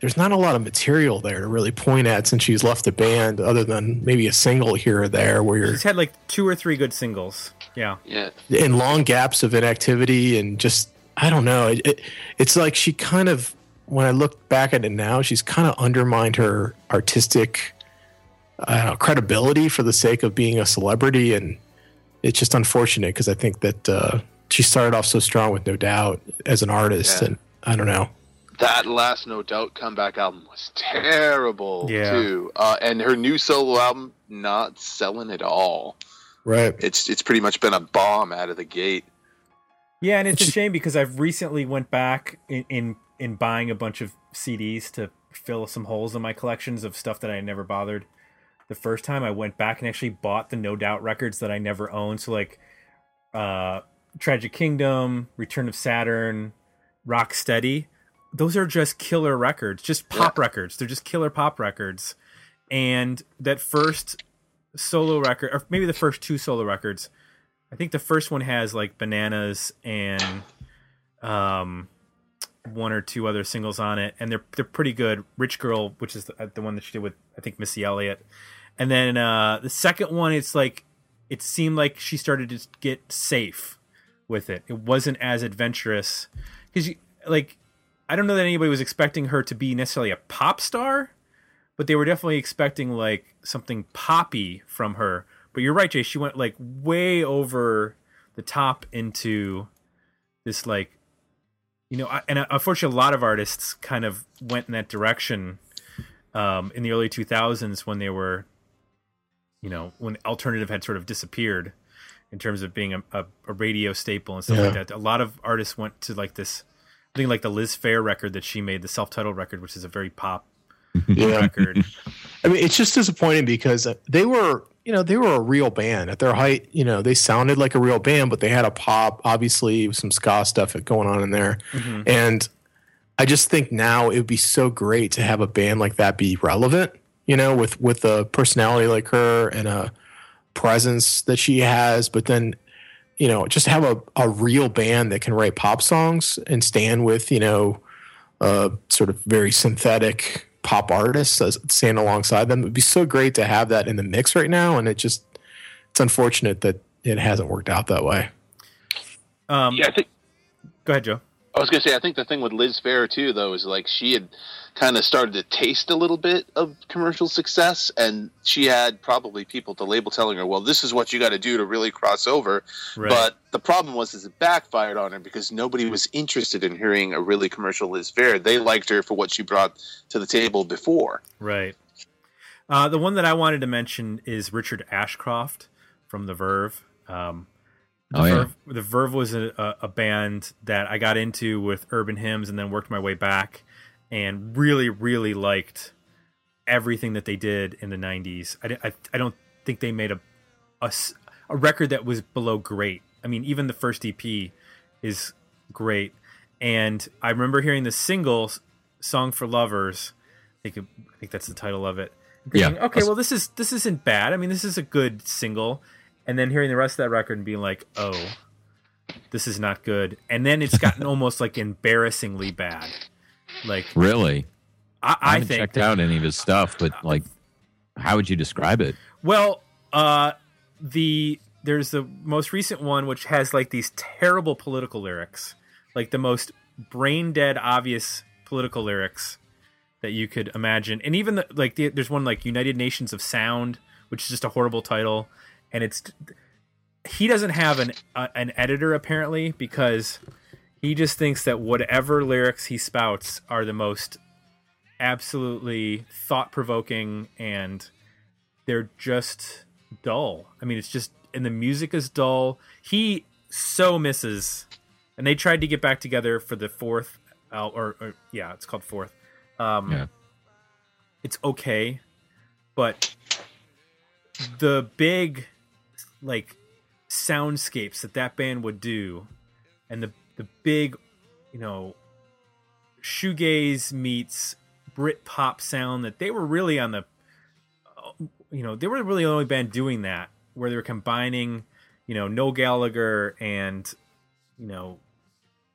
there's not a lot of material there to really point at since she's left the band, other than maybe a single here or there where you're he's had like two or three good singles. Yeah, Yeah, in long gaps of inactivity and just I don't know. It, it, it's like she kind of when I look back at it now, she's kind of undermined her artistic I don't know, credibility for the sake of being a celebrity, and it's just unfortunate because I think that uh, she started off so strong with No Doubt as an artist, Yeah. and I don't know. That last No Doubt comeback album was terrible Yeah. too, uh, and her new solo album not selling at all. Right. It's it's pretty much been a bomb out of the gate. Yeah, and it's a shame because I've recently went back in, in in buying a bunch of CDs to fill some holes in my collections of stuff that I never bothered. The first time I went back and actually bought the No Doubt records that I never owned, so like uh Tragic Kingdom, Return of Saturn, Rock Steady. Those are just killer records, just pop records. They're just killer pop records. And that first solo record, or maybe the first two solo records, I think the first one has like bananas and um one or two other singles on it, and they're they're pretty good. Rich Girl, which is the, the one that she did with I think Missy Elliott, and then uh the second one, it's like it seemed like she started to get safe with it. It wasn't as adventurous because like I don't know that anybody was expecting her to be necessarily a pop star, but they were definitely expecting like something poppy from her. But you're right, Jay. She went like way over the top into this like you know, and uh, unfortunately, a lot of artists kind of went in that direction um, in the early 2000s when they were, you know, when alternative had sort of disappeared in terms of being a, a, a radio staple and stuff like that. A lot of artists went to like this, I think like the Liz Phair record that she made, the self-titled record, which is a very pop *laughs* Yeah. record. I mean, it's just disappointing because they were, you know, they were a real band at their height. You know, they sounded like a real band, but they had a pop, obviously, some ska stuff going on in there. Mm-hmm. And I just think now it would be so great to have a band like that be relevant. You know, with with a personality like her and a presence that she has, but then you know, just have a, a real band that can write pop songs and stand with, you know, uh, sort of very synthetic pop artists as stand alongside them. It'd be so great to have that in the mix right now, and it just it's unfortunate that it hasn't worked out that way. Um, Yeah, I think Go ahead, Joe. I was gonna say I think the thing with Liz Phair too though is like she had kind of started to taste a little bit of commercial success and she had probably people at the label telling her, Well, this is what you gotta do to really cross over. Right. But the problem was is it backfired on her because nobody was interested in hearing a really commercial Liz Phair. They liked her for what she brought to the table before. Right. Uh, the one that I wanted to mention is Richard Ashcroft from The Verve. Um, the, Oh, yeah. Verve the Verve was a, a, a band that I got into with urban hymns and then worked my way back and really, really liked everything that they did in the 90s. I, I, I don't think they made a record that was below great. I mean, even the first EP is great. And I remember hearing the single "Song for Lovers." I think, I think that's the title of it. Yeah. Okay, well, this is this isn't bad. I mean, this is a good single. And then hearing the rest of that record and being like, oh, this is not good. And then it's gotten *laughs* almost like embarrassingly bad. Like Really? I, I I haven't think checked that- out any of his stuff, but like, how would you describe it? Well, uh, the there's the most recent one which has like these terrible political lyrics, like the most brain dead obvious political lyrics that you could imagine, and even the, like the, there's one like United Nations of Sound, which is just a horrible title, and it's he doesn't have an uh, an editor apparently because he just thinks that whatever lyrics he spouts are the most absolutely thought provoking and they're just dull. I mean, it's just and the music is dull. He so misses, and they tried to get back together for the fourth, uh, or, or yeah, it's called fourth. Um, Yeah. It's okay, but the big like soundscapes that that band would do, and the the big, you know, shoegaze meets Brit pop sound that they were really on the uh, you know, they were really the only band doing that, where they were combining, you know, Noel Gallagher and, you know,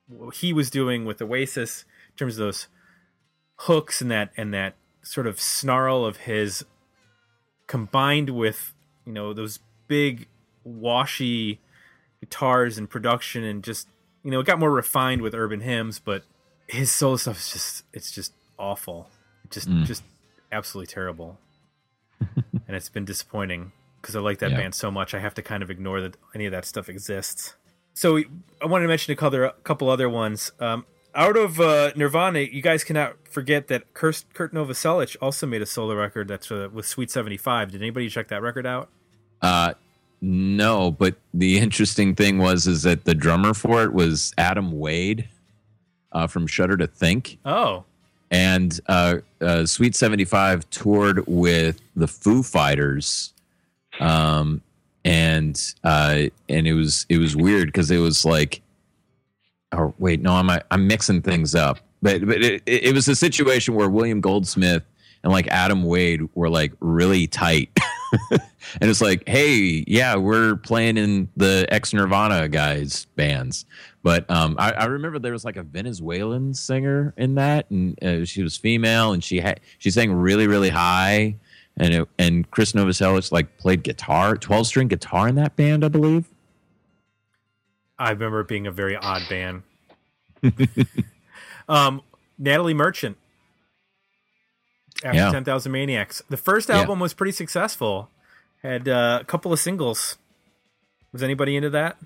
what he was doing with Oasis in terms of those hooks and that and that sort of snarl of his, combined with, you know, those big washy guitars and production and just, you know, it got more refined with urban hymns, but his solo stuff is just it's just awful. Just Mm. just absolutely terrible. *laughs* and it's been disappointing because I like that Yeah. band so much. I have to kind of ignore that any of that stuff exists. So I wanted to mention a couple, a couple other ones. Um, out of uh, Nirvana, you guys cannot forget that Kurt, Kurt Novoselic also made a solo record that's uh, with Sweet Seventy Five. Did anybody check that record out? Uh, no, but the interesting thing was is that the drummer for it was Adam Wade uh, from Shudder to Think, Oh, and uh, uh, Sweet Seventy Five toured with the Foo Fighters, um, and uh, and it was it was weird because it was like, oh wait, no, I'm I'm mixing things up, but but it, it was a situation where William Goldsmith and like Adam Wade were like really tight. *laughs* *laughs* and it's like, hey, yeah, we're playing in the ex Nirvana guys bands. But um, I, I remember there was like a Venezuelan singer in that, and uh, she was female, and she had she sang really, really high, and it, and Chris Novoselic like played guitar, twelve string guitar in that band, I believe. I remember it being a very odd band. *laughs* um, Natalie Merchant. After Yeah. 10,000 Maniacs. The first Yeah. album was pretty successful. Had uh, a couple of singles. Was anybody into that?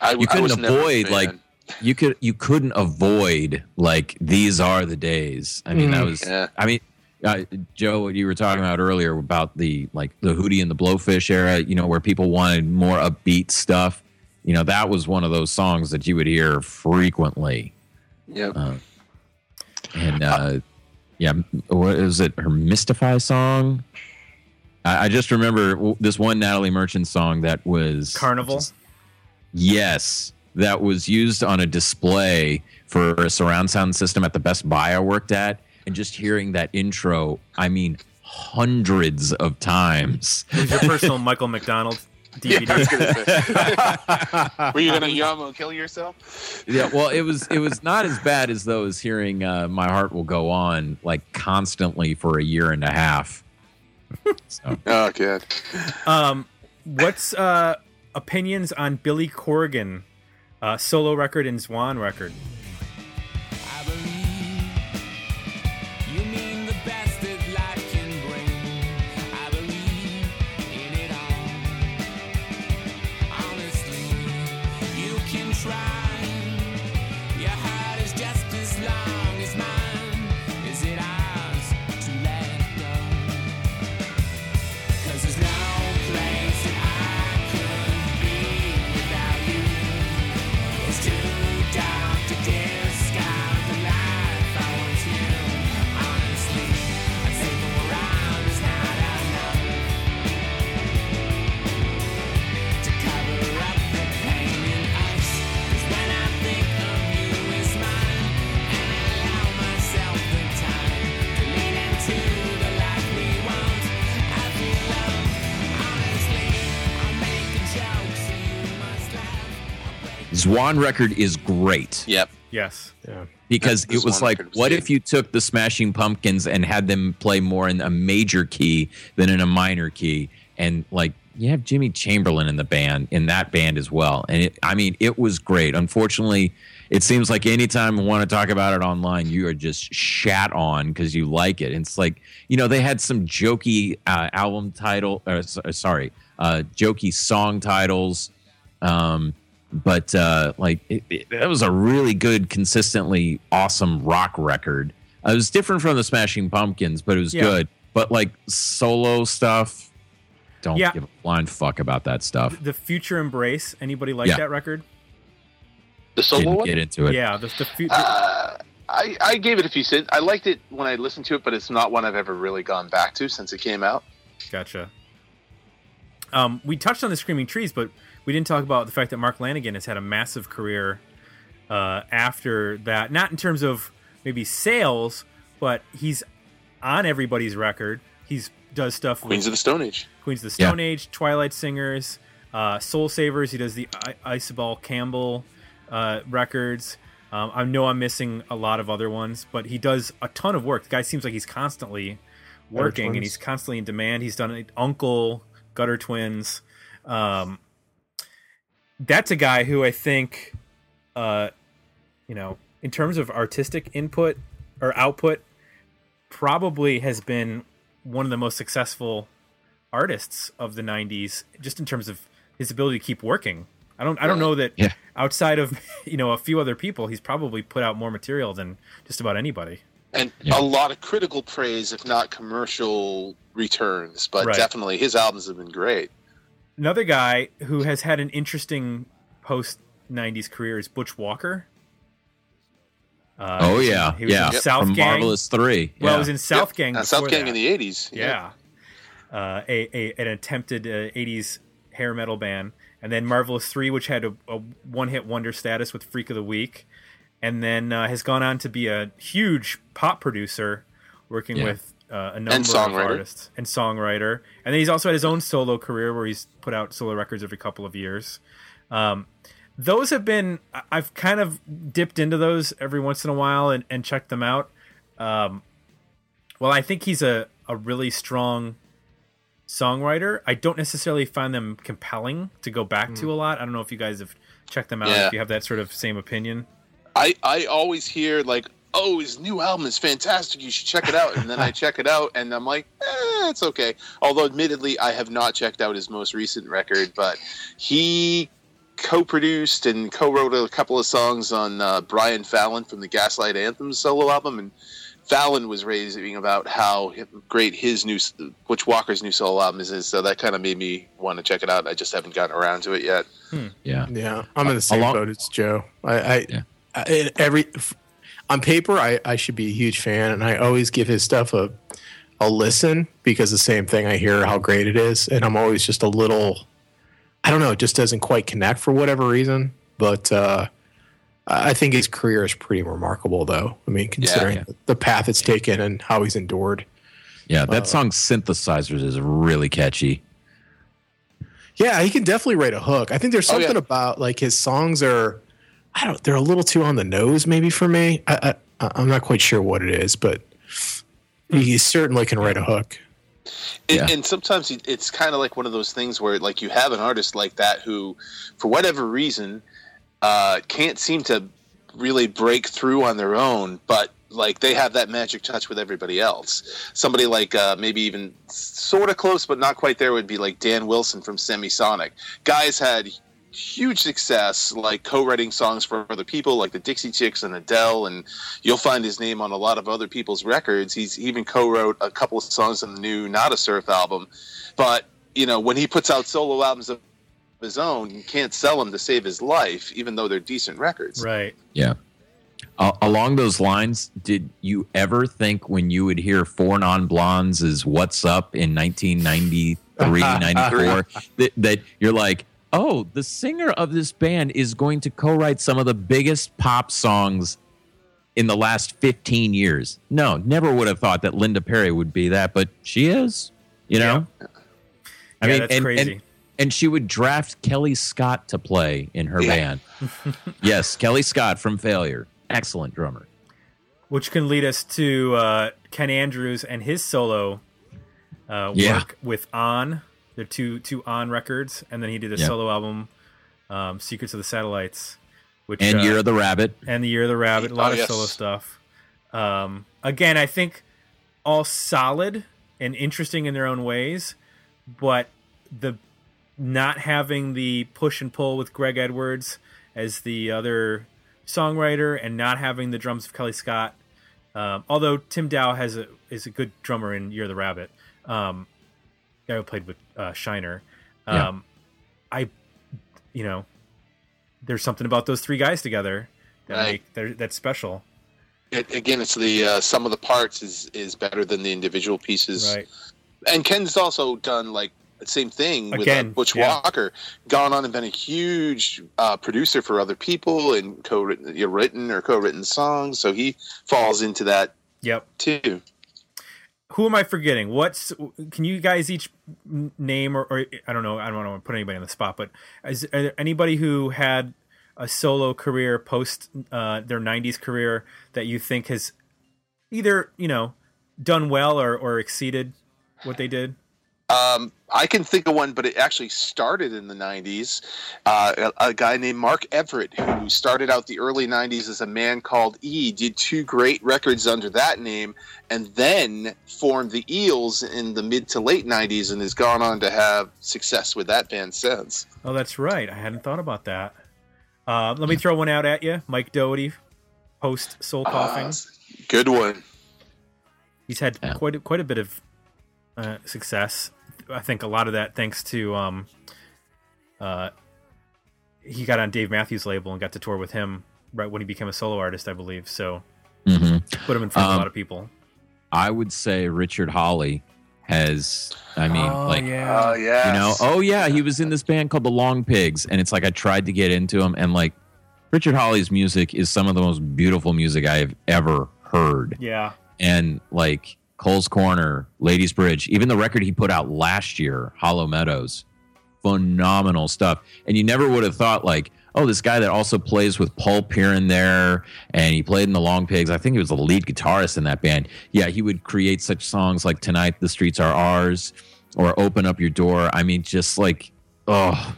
I, You couldn't never a avoid fan. like you could you couldn't avoid like these are the days. I mean that Mm. was Yeah. I mean uh, Joe, what you were talking about earlier about the like the Hootie and the Blowfish era, you know, where people wanted more upbeat stuff. You know, that was one of those songs that you would hear frequently. Yep. Uh, and uh, yeah, what is it? Her Mystify song. I, I just remember w- this one Natalie Merchant song that was Carnival? just- yes, that was used on a display for a surround sound system at the Best Buy I worked at, and just hearing that intro, I mean, hundreds of times. Your personal Michael McDonald DVD. was gonna say. *laughs* Were you gonna Yamo kill yourself? yeah well it was it was not as bad as those hearing uh, my heart will go on like constantly for a year and a half so Oh god. Um, what's uh, opinions on Billy Corgan uh, solo record and Zwan record? Zwan record is great. Yep. Yes. Yeah. because it was like what if you took the smashing pumpkins and had them play more in a major key than in a minor key? And like you have jimmy chamberlin in the band in that band as well. And it, i mean it was great. Unfortunately it seems like anytime we want to talk about it online you are just shat on because you like it. It's like you know they had some jokey uh, album title s- uh, sorry uh, jokey song titles. Um, but uh, like it, it, that was a really good, consistently awesome rock record. Uh, it was different from the Smashing Pumpkins, but it was Yeah. good. But like solo stuff, don't Yeah. give a blind fuck about that stuff. The Future Embrace. Anybody like Yeah. that record? The solo Didn't one. get into it. Yeah. The, the future. Uh, I, I gave it a few cents. I liked it when I listened to it, but it's not one I've ever really gone back to since it came out. Gotcha. Um, we touched on the Screaming Trees, but we didn't talk about the fact that Mark Lanegan has had a massive career uh, after that. Not in terms of maybe sales, but he's on everybody's record. He's does stuff Queens of with the Stone Age. Queens of the Stone Age, Twilight Singers, uh, Soul Savers. He does the I- Isobel Campbell uh, records. Um, I know I'm missing a lot of other ones, but he does a ton of work. The guy seems like he's constantly working and he's constantly in demand. He's done Uncle, Gutter Twins. Um, that's a guy who I think, uh, you know, in terms of artistic input or output, probably has been one of the most successful artists of the '90s, just in terms of his ability to keep working. I don't I don't know that Yeah. outside of *laughs* you know a few other people, he's probably put out more material than just about anybody. and Yeah. a lot of critical praise, if not commercial returns. But Right. definitely, his albums have been great. Another guy who has had an interesting post '90s career is Butch Walker. Uh, Oh he was in- yeah, he was yeah. in South From Gang. Marvelous Three. Well, yeah. it was in South Yep. Gang. Uh, South Gang that. in the '80s. yeah, uh, a, a an attempted uh, '80s hair metal band, and then Marvelous Three, which had a, a one-hit wonder status with Freak of the Week, and then uh, has gone on to be a huge pop producer, working Yeah. with uh, a number of songwriter. artists and songwriter. And then he's also had his own solo career where he's put out solo records every couple of years. Um, those have been I've kind of dipped into those every once in a while and, and checked them out. Um, well, I think he's a, a really strong songwriter. I don't necessarily find them compelling to go back to a lot. I don't know if you guys have checked them out. Yeah. If you have that sort of same opinion. I I always hear like, "Oh, his new album is fantastic. You should check it out." And then I *laughs* check it out, and I'm like, "Eh, it's okay." Although, admittedly, I have not checked out his most recent record, but he co-produced and co-wrote a couple of songs on uh, Brian Fallon from the Gaslight Anthem solo album, and Fallon was raving about how great his new Butch Walker's new solo album is. So that kind of made me want to check it out. I just haven't gotten around to it yet. yeah. Yeah, I'm in the same Along- boat as Joe. I, I, Yeah. I it- every on paper, I, I should be a huge fan, and I always give his stuff a a listen because the same thing I hear how great it is, and I'm always just a little, I don't know, it just doesn't quite connect for whatever reason. But uh, I I think his career is pretty remarkable, though. I mean, considering Yeah. the path it's taken and how he's endured. Yeah, Uh, that song "Synthesizers" is really catchy. Yeah, he can definitely write a hook. I think there's Oh, something yeah. about like his songs are, I don't, they're a little too on the nose maybe for me. I, I I'm not quite sure what it is, but he certainly can write a hook. And, Yeah. and sometimes it's kind of like one of those things where, like, you have an artist like that who, for whatever reason, uh, can't seem to really break through on their own, but like they have that magic touch with everybody else. Somebody like uh, maybe even sort of close, but not quite there would be like Dan Wilson from Semisonic. Guys had huge success, like co-writing songs for other people, like the Dixie Chicks and Adele, and you'll find his name on a lot of other people's records. He's even co-wrote a couple of songs on the new Nada Surf album. But you know, when he puts out solo albums of his own, you can't sell them to save his life, even though they're decent records. Right. Yeah. Uh, along those lines, did you ever think when you would hear Four Non Blondes is What's Up in 1993, 94, *laughs* that, that you're like, oh, the singer of this band is going to co write some of the biggest pop songs in the last 15 years? No, never would have thought that Linda Perry would be that, but she is, you know? I Yeah, mean, that's and, crazy. And, and she would draft Kellii Scott to play in her Yeah. band. *laughs* yes, Kellii Scott from Failure. Excellent drummer. Which can lead us to uh, Ken Andrews and his solo uh, Yeah. work with On. The two two On records, and then he did a Yeah. solo album, um, Secrets of the Satellites, which And uh, Year of the Rabbit. and the Year of the Rabbit. A lot Oh, of yes. solo stuff. Um, again, I think all solid and interesting in their own ways, but the not having the push and pull with Greg Edwards as the other songwriter and not having the drums of Kellii Scott. Um, although Tim Dow has a is a good drummer in Year of the Rabbit, um, guy who played with uh, Shiner. Yeah. Um, I, you know, there's something about those three guys together that Right. make that's special. It, again, it's the uh, sum of the parts is is better than the individual pieces. Right. And Ken's also done like the same thing with uh, Butch yeah. Walker, gone on and been a huge uh, producer for other people and co-written, you know, written or co-written songs. So he falls into that Yep. too. Who am I forgetting? What's can you guys each name or, or I don't know. I don't want to put anybody on the spot, but is there anybody who had a solo career post uh, their '90s career that you think has either you know done well or, or exceeded what they did? Um, I can think of one, but it actually started in the 90s. Uh, a, a guy named Mark Everett, who started out the early 90s as a man called E, did two great records under that name, and then formed the Eels in the mid to late 90s and has gone on to have success with that band since. Oh, that's right. I hadn't thought about that. Uh, let me throw one out at you, Mike Doughty, post Soul Coughing. Uh, good one. He's had Yeah. quite a, quite a bit of uh, success. I think a lot of that thanks to um, uh, he got on Dave Matthews' label and got to tour with him right when he became a solo artist, I believe. So hmm put him in front of a Um, lot of people. I would say Richard Hawley has. I mean, like Oh, yeah. you know, oh yeah, he was in this band called the Longpigs, and it's like I tried to get into him, and like Richard Hawley's music is some of the most beautiful music I have ever heard, yeah, and like Coles Corner, Lady's Bridge, even the record he put out last year, Hollow Meadows, phenomenal stuff, and you never would have thought like. Oh, this guy that also plays with Pulp here and there, and he played in the Longpigs. I think he was the lead guitarist in that band. Yeah, he would create such songs like "Tonight the Streets Are Ours" or "Open Up Your Door." I mean, just like, oh,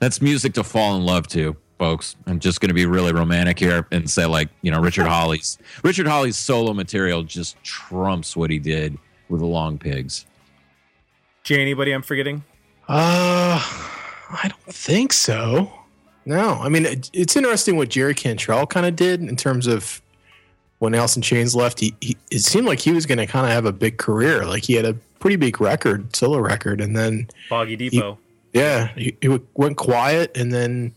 that's music to fall in love to, folks. I'm just going to be really romantic here and say, like, you know, Richard *laughs* Hawley's Richard Hawley's solo material just trumps what he did with the Longpigs. Jay, anybody I'm forgetting? Uh, I don't think so. No, I mean it, it's interesting what Jerry Cantrell kind of did in terms of when Alice in Chains left. He, he it seemed like he was going to kind of have a big career. Like he had a pretty big record, solo record, and then Boggy Depot. yeah, he, he went quiet, and then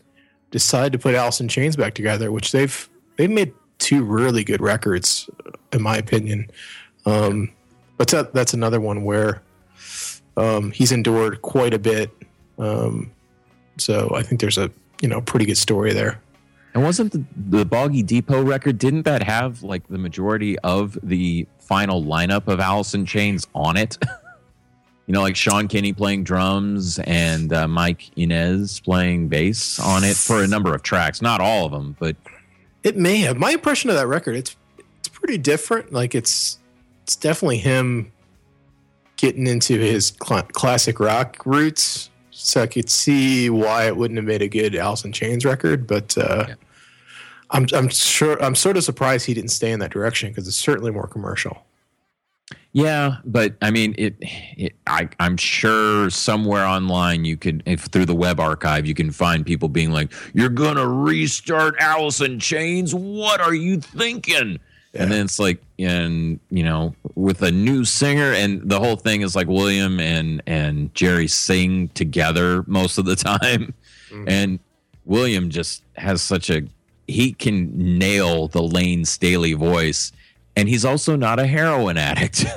decided to put Alice in Chains back together, which they've they've made two really good records, in my opinion. Um, but that, that's another one where um, he's endured quite a bit. Um, so I think there's a you know pretty good story there. And wasn't the, the Boggy Depot record, didn't that have like the majority of the final lineup of Alice in Chains on it? *laughs* you know, like Sean Kinney playing drums and uh, Mike Inez playing bass on it for a number of tracks. Not all of them, but It may have my impression of that record. It's it's pretty different. Like it's it's definitely him getting into his cl- classic rock roots. So I could see why it wouldn't have made a good Alice in Chains record, but uh, Yeah. I'm I'm sure I'm sort of surprised he didn't stay in that direction because it's certainly more commercial. Yeah, but I mean, it. it I, I'm sure somewhere online you could, if through the web archive, you can find people being like, "You're gonna restart Alice in Chains? What are you thinking?" Yeah. And then it's like, and you know, with a new singer, and the whole thing is like William and and Jerry sing together most of the *laughs* time, Mhm. and William just has such a he can nail the Layne Staley voice, and he's also not a heroin addict. *laughs*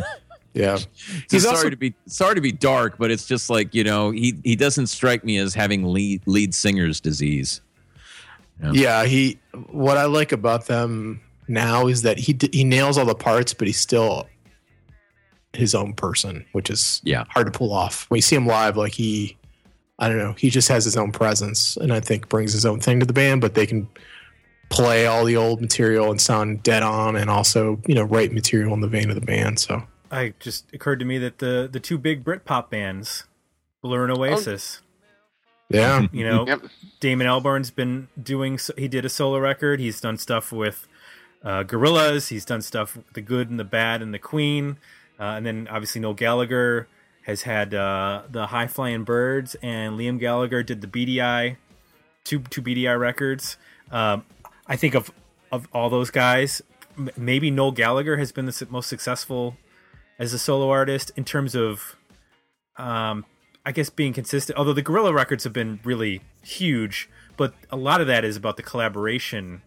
Yeah, He's He's sorry also- to be sorry to be dark, but it's just like you know he he doesn't strike me as having lead lead singer's disease. yeah. He what I like about them now is that he he nails all the parts, but he's still his own person, which is Yeah. hard to pull off. When you see him live, like he, I don't know, he just has his own presence, and I think brings his own thing to the band. But they can play all the old material and sound dead on, and also you know write material in the vein of the band. So I just occurred to me that the the two big Britpop bands, Blur and Oasis. yeah, You know, Yep. Damon Albarn's been doing. He did a solo record. He's done stuff with uh, Gorillaz. He's done stuff with the Good and the Bad and the Queen. Uh, and then obviously Noel Gallagher has had uh, the High Flying Birds, and Liam Gallagher did the Beady Eye, two two Beady Eye records. Um, I think of of all those guys, m- maybe Noel Gallagher has been the most successful as a solo artist in terms of um, I guess being consistent. Although the Gorilla records have been really huge, but a lot of that is about the collaboration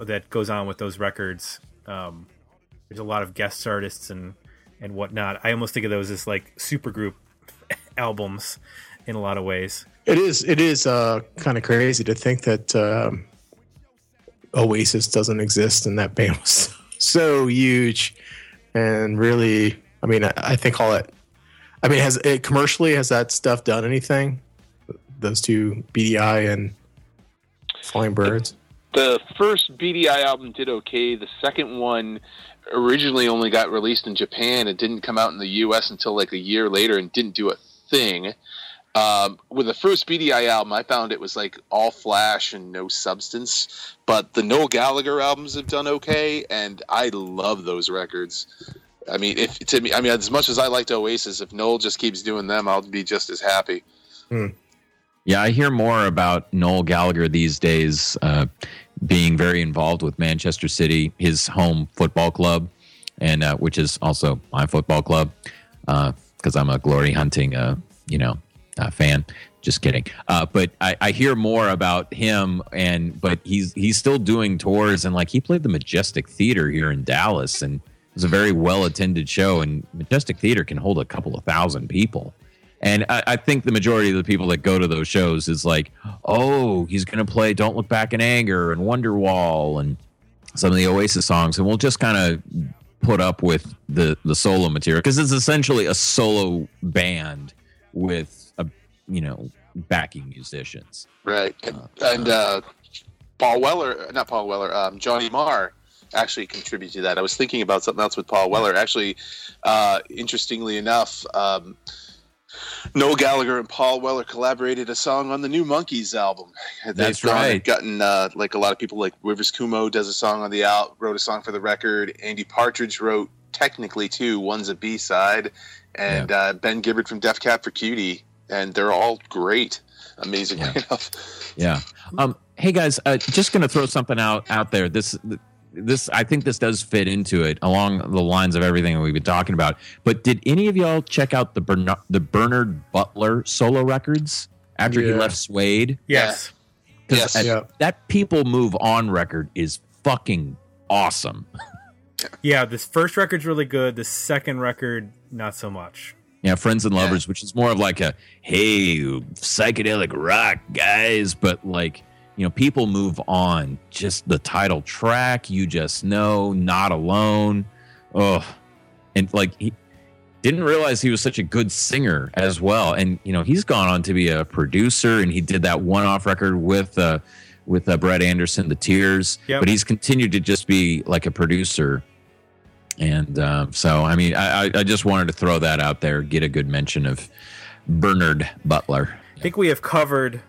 that goes on with those records. Um, there's a lot of guest artists and and whatnot. I almost think of those as like supergroup *laughs* albums in a lot of ways. it is it is uh, kind of crazy to think that um, Oasis doesn't exist, and that *laughs* band was so huge, and really, I mean, I, I think all it. I mean, has it commercially has that stuff done anything? Those two Beady Eye and Flying Birds. The first Beady Eye album did okay. The second one originally only got released in Japan and didn't come out in the U.S. until like a year later and didn't do a thing. Um, with the first Beady Eye album, I found it was like all flash and no substance. But the Noel Gallagher albums have done okay, and I love those records. I mean, if to me, I mean, as much as I liked Oasis, if Noel just keeps doing them, I'll be just as happy. Yeah, I hear more about Noel Gallagher these days uh, being very involved with Manchester City, his home football club, and uh, which is also my football club because I'm a glory hunting, uh, you know, uh, fan. Just kidding. Uh, but I, I hear more about him, and but he's he's still doing tours, and like he played the Majestic Theater here in Dallas, and it was a very well attended show, and Majestic Theater can hold a couple of thousand people. And I, I think the majority of the people that go to those shows is like, oh, he's to play "Don't Look Back in Anger" and "Wonderwall" and some of the Oasis songs, and we'll just kind of put up with the the solo material because it's essentially a solo band with you know backing musicians. Right. And, and uh, Paul Weller, not Paul Weller, um, Johnny Marr actually contributed to that. I was thinking about something else with Paul Weller. Actually, uh, interestingly enough, um, Noel Gallagher and Paul Weller collaborated a song on the new Monkees album. That's right. Gotten uh, like a lot of people, like Rivers Cuomo does a song on the out, wrote a song for the record. Andy Partridge wrote technically two. One's a B side, and uh, Ben Gibbard from Death Cab for Cutie, and they're all great. Amazingly Yeah. enough. Yeah. Um. Hey guys, uh, just gonna throw something out out there. This this I think this does fit into it along the lines of everything that we've been talking about. But did any of y'all check out the Bernard, the Bernard Butler solo records after he left Suede? Yes. 'Cause Yes. that- Yeah. that People Move On record is fucking awesome. *laughs* Yeah, this first record's really good. The second record, not so much. Yeah, Friends and Lovers, which is more of like a hey, psychedelic rock guys, but like, you know, people move on. Just the title track, you just know, not alone. Oh, and like he didn't realize he was such a good singer as well. And you know, he's gone on to be a producer, and he did that one-off record with uh, with uh, Brett Anderson, The Tears. Yep. But he's continued to just be like a producer. And um, so, I mean, I, I just wanted to throw that out there, get a good mention of Bernard Butler. I think we have covered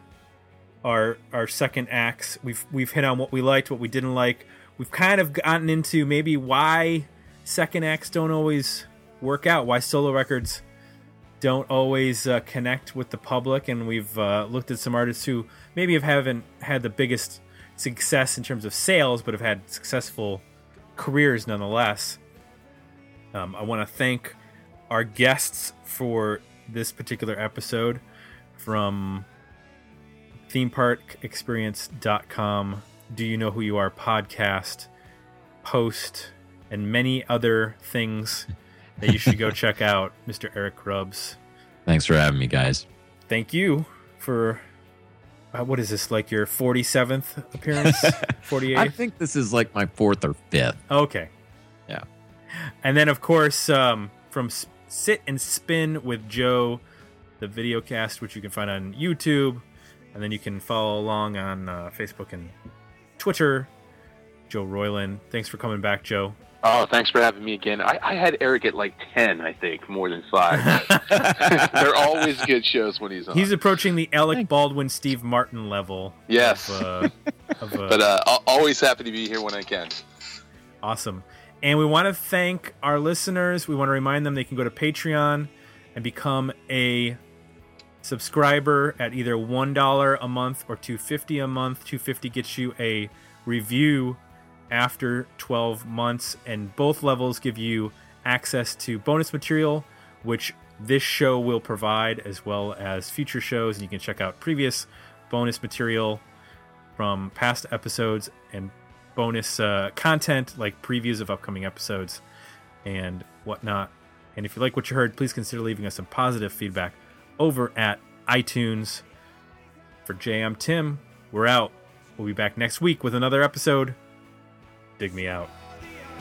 our our second acts. We've we've hit on what we liked, what we didn't like. We've kind of gotten into maybe why second acts don't always work out, why solo records don't always uh, connect with the public, and we've uh, looked at some artists who maybe have haven't had the biggest success in terms of sales, but have had successful careers nonetheless. Um, I want to thank our guests for this particular episode from themeparkexperience.com, Do You Know Who You Are podcast, post, and many other things that you should go *laughs* check out, Mr. Eric Grubbs. Thanks for having me, guys. Thank you for. Uh, what is this like your 47th appearance *laughs* 48th I think this is like my fourth or fifth. Okay. And then, of course, um, from S- Sit and Spin with Joe, the video cast, which you can find on YouTube. And then you can follow along on uh, Facebook and Twitter. Joe Royland. Thanks for coming back, Joe. Oh, thanks for having me again. I, I had Eric at like ten, I think, more than five. *laughs* They're always good shows when he's on. He's approaching the Alec Baldwin, Steve Martin level. Yes. Of, uh, of, uh, *laughs* but uh, always happy to be here when I can. Awesome. And we want to thank our listeners. We want to remind them they can go to Patreon and become a subscriber at either $1 a month or 250 a month. 250 gets you a review after 12 months and both levels give you access to bonus material which this show will provide as well as future shows and you can check out previous bonus material from past episodes and bonus uh, content like previews of upcoming episodes and whatnot. And if you like what you heard, please consider leaving us some positive feedback over at iTunes. For Jay, I'm Tim. We're out. We'll be back next week with another episode. Dig me out.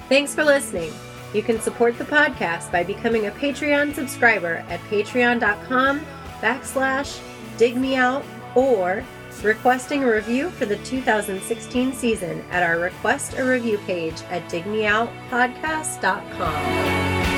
Thanks for listening. You can support the podcast by becoming a Patreon subscriber at patreon.com backslash dig me out or requesting a review for the 2016 season at our Request a Review page at digmeoutpodcast.com.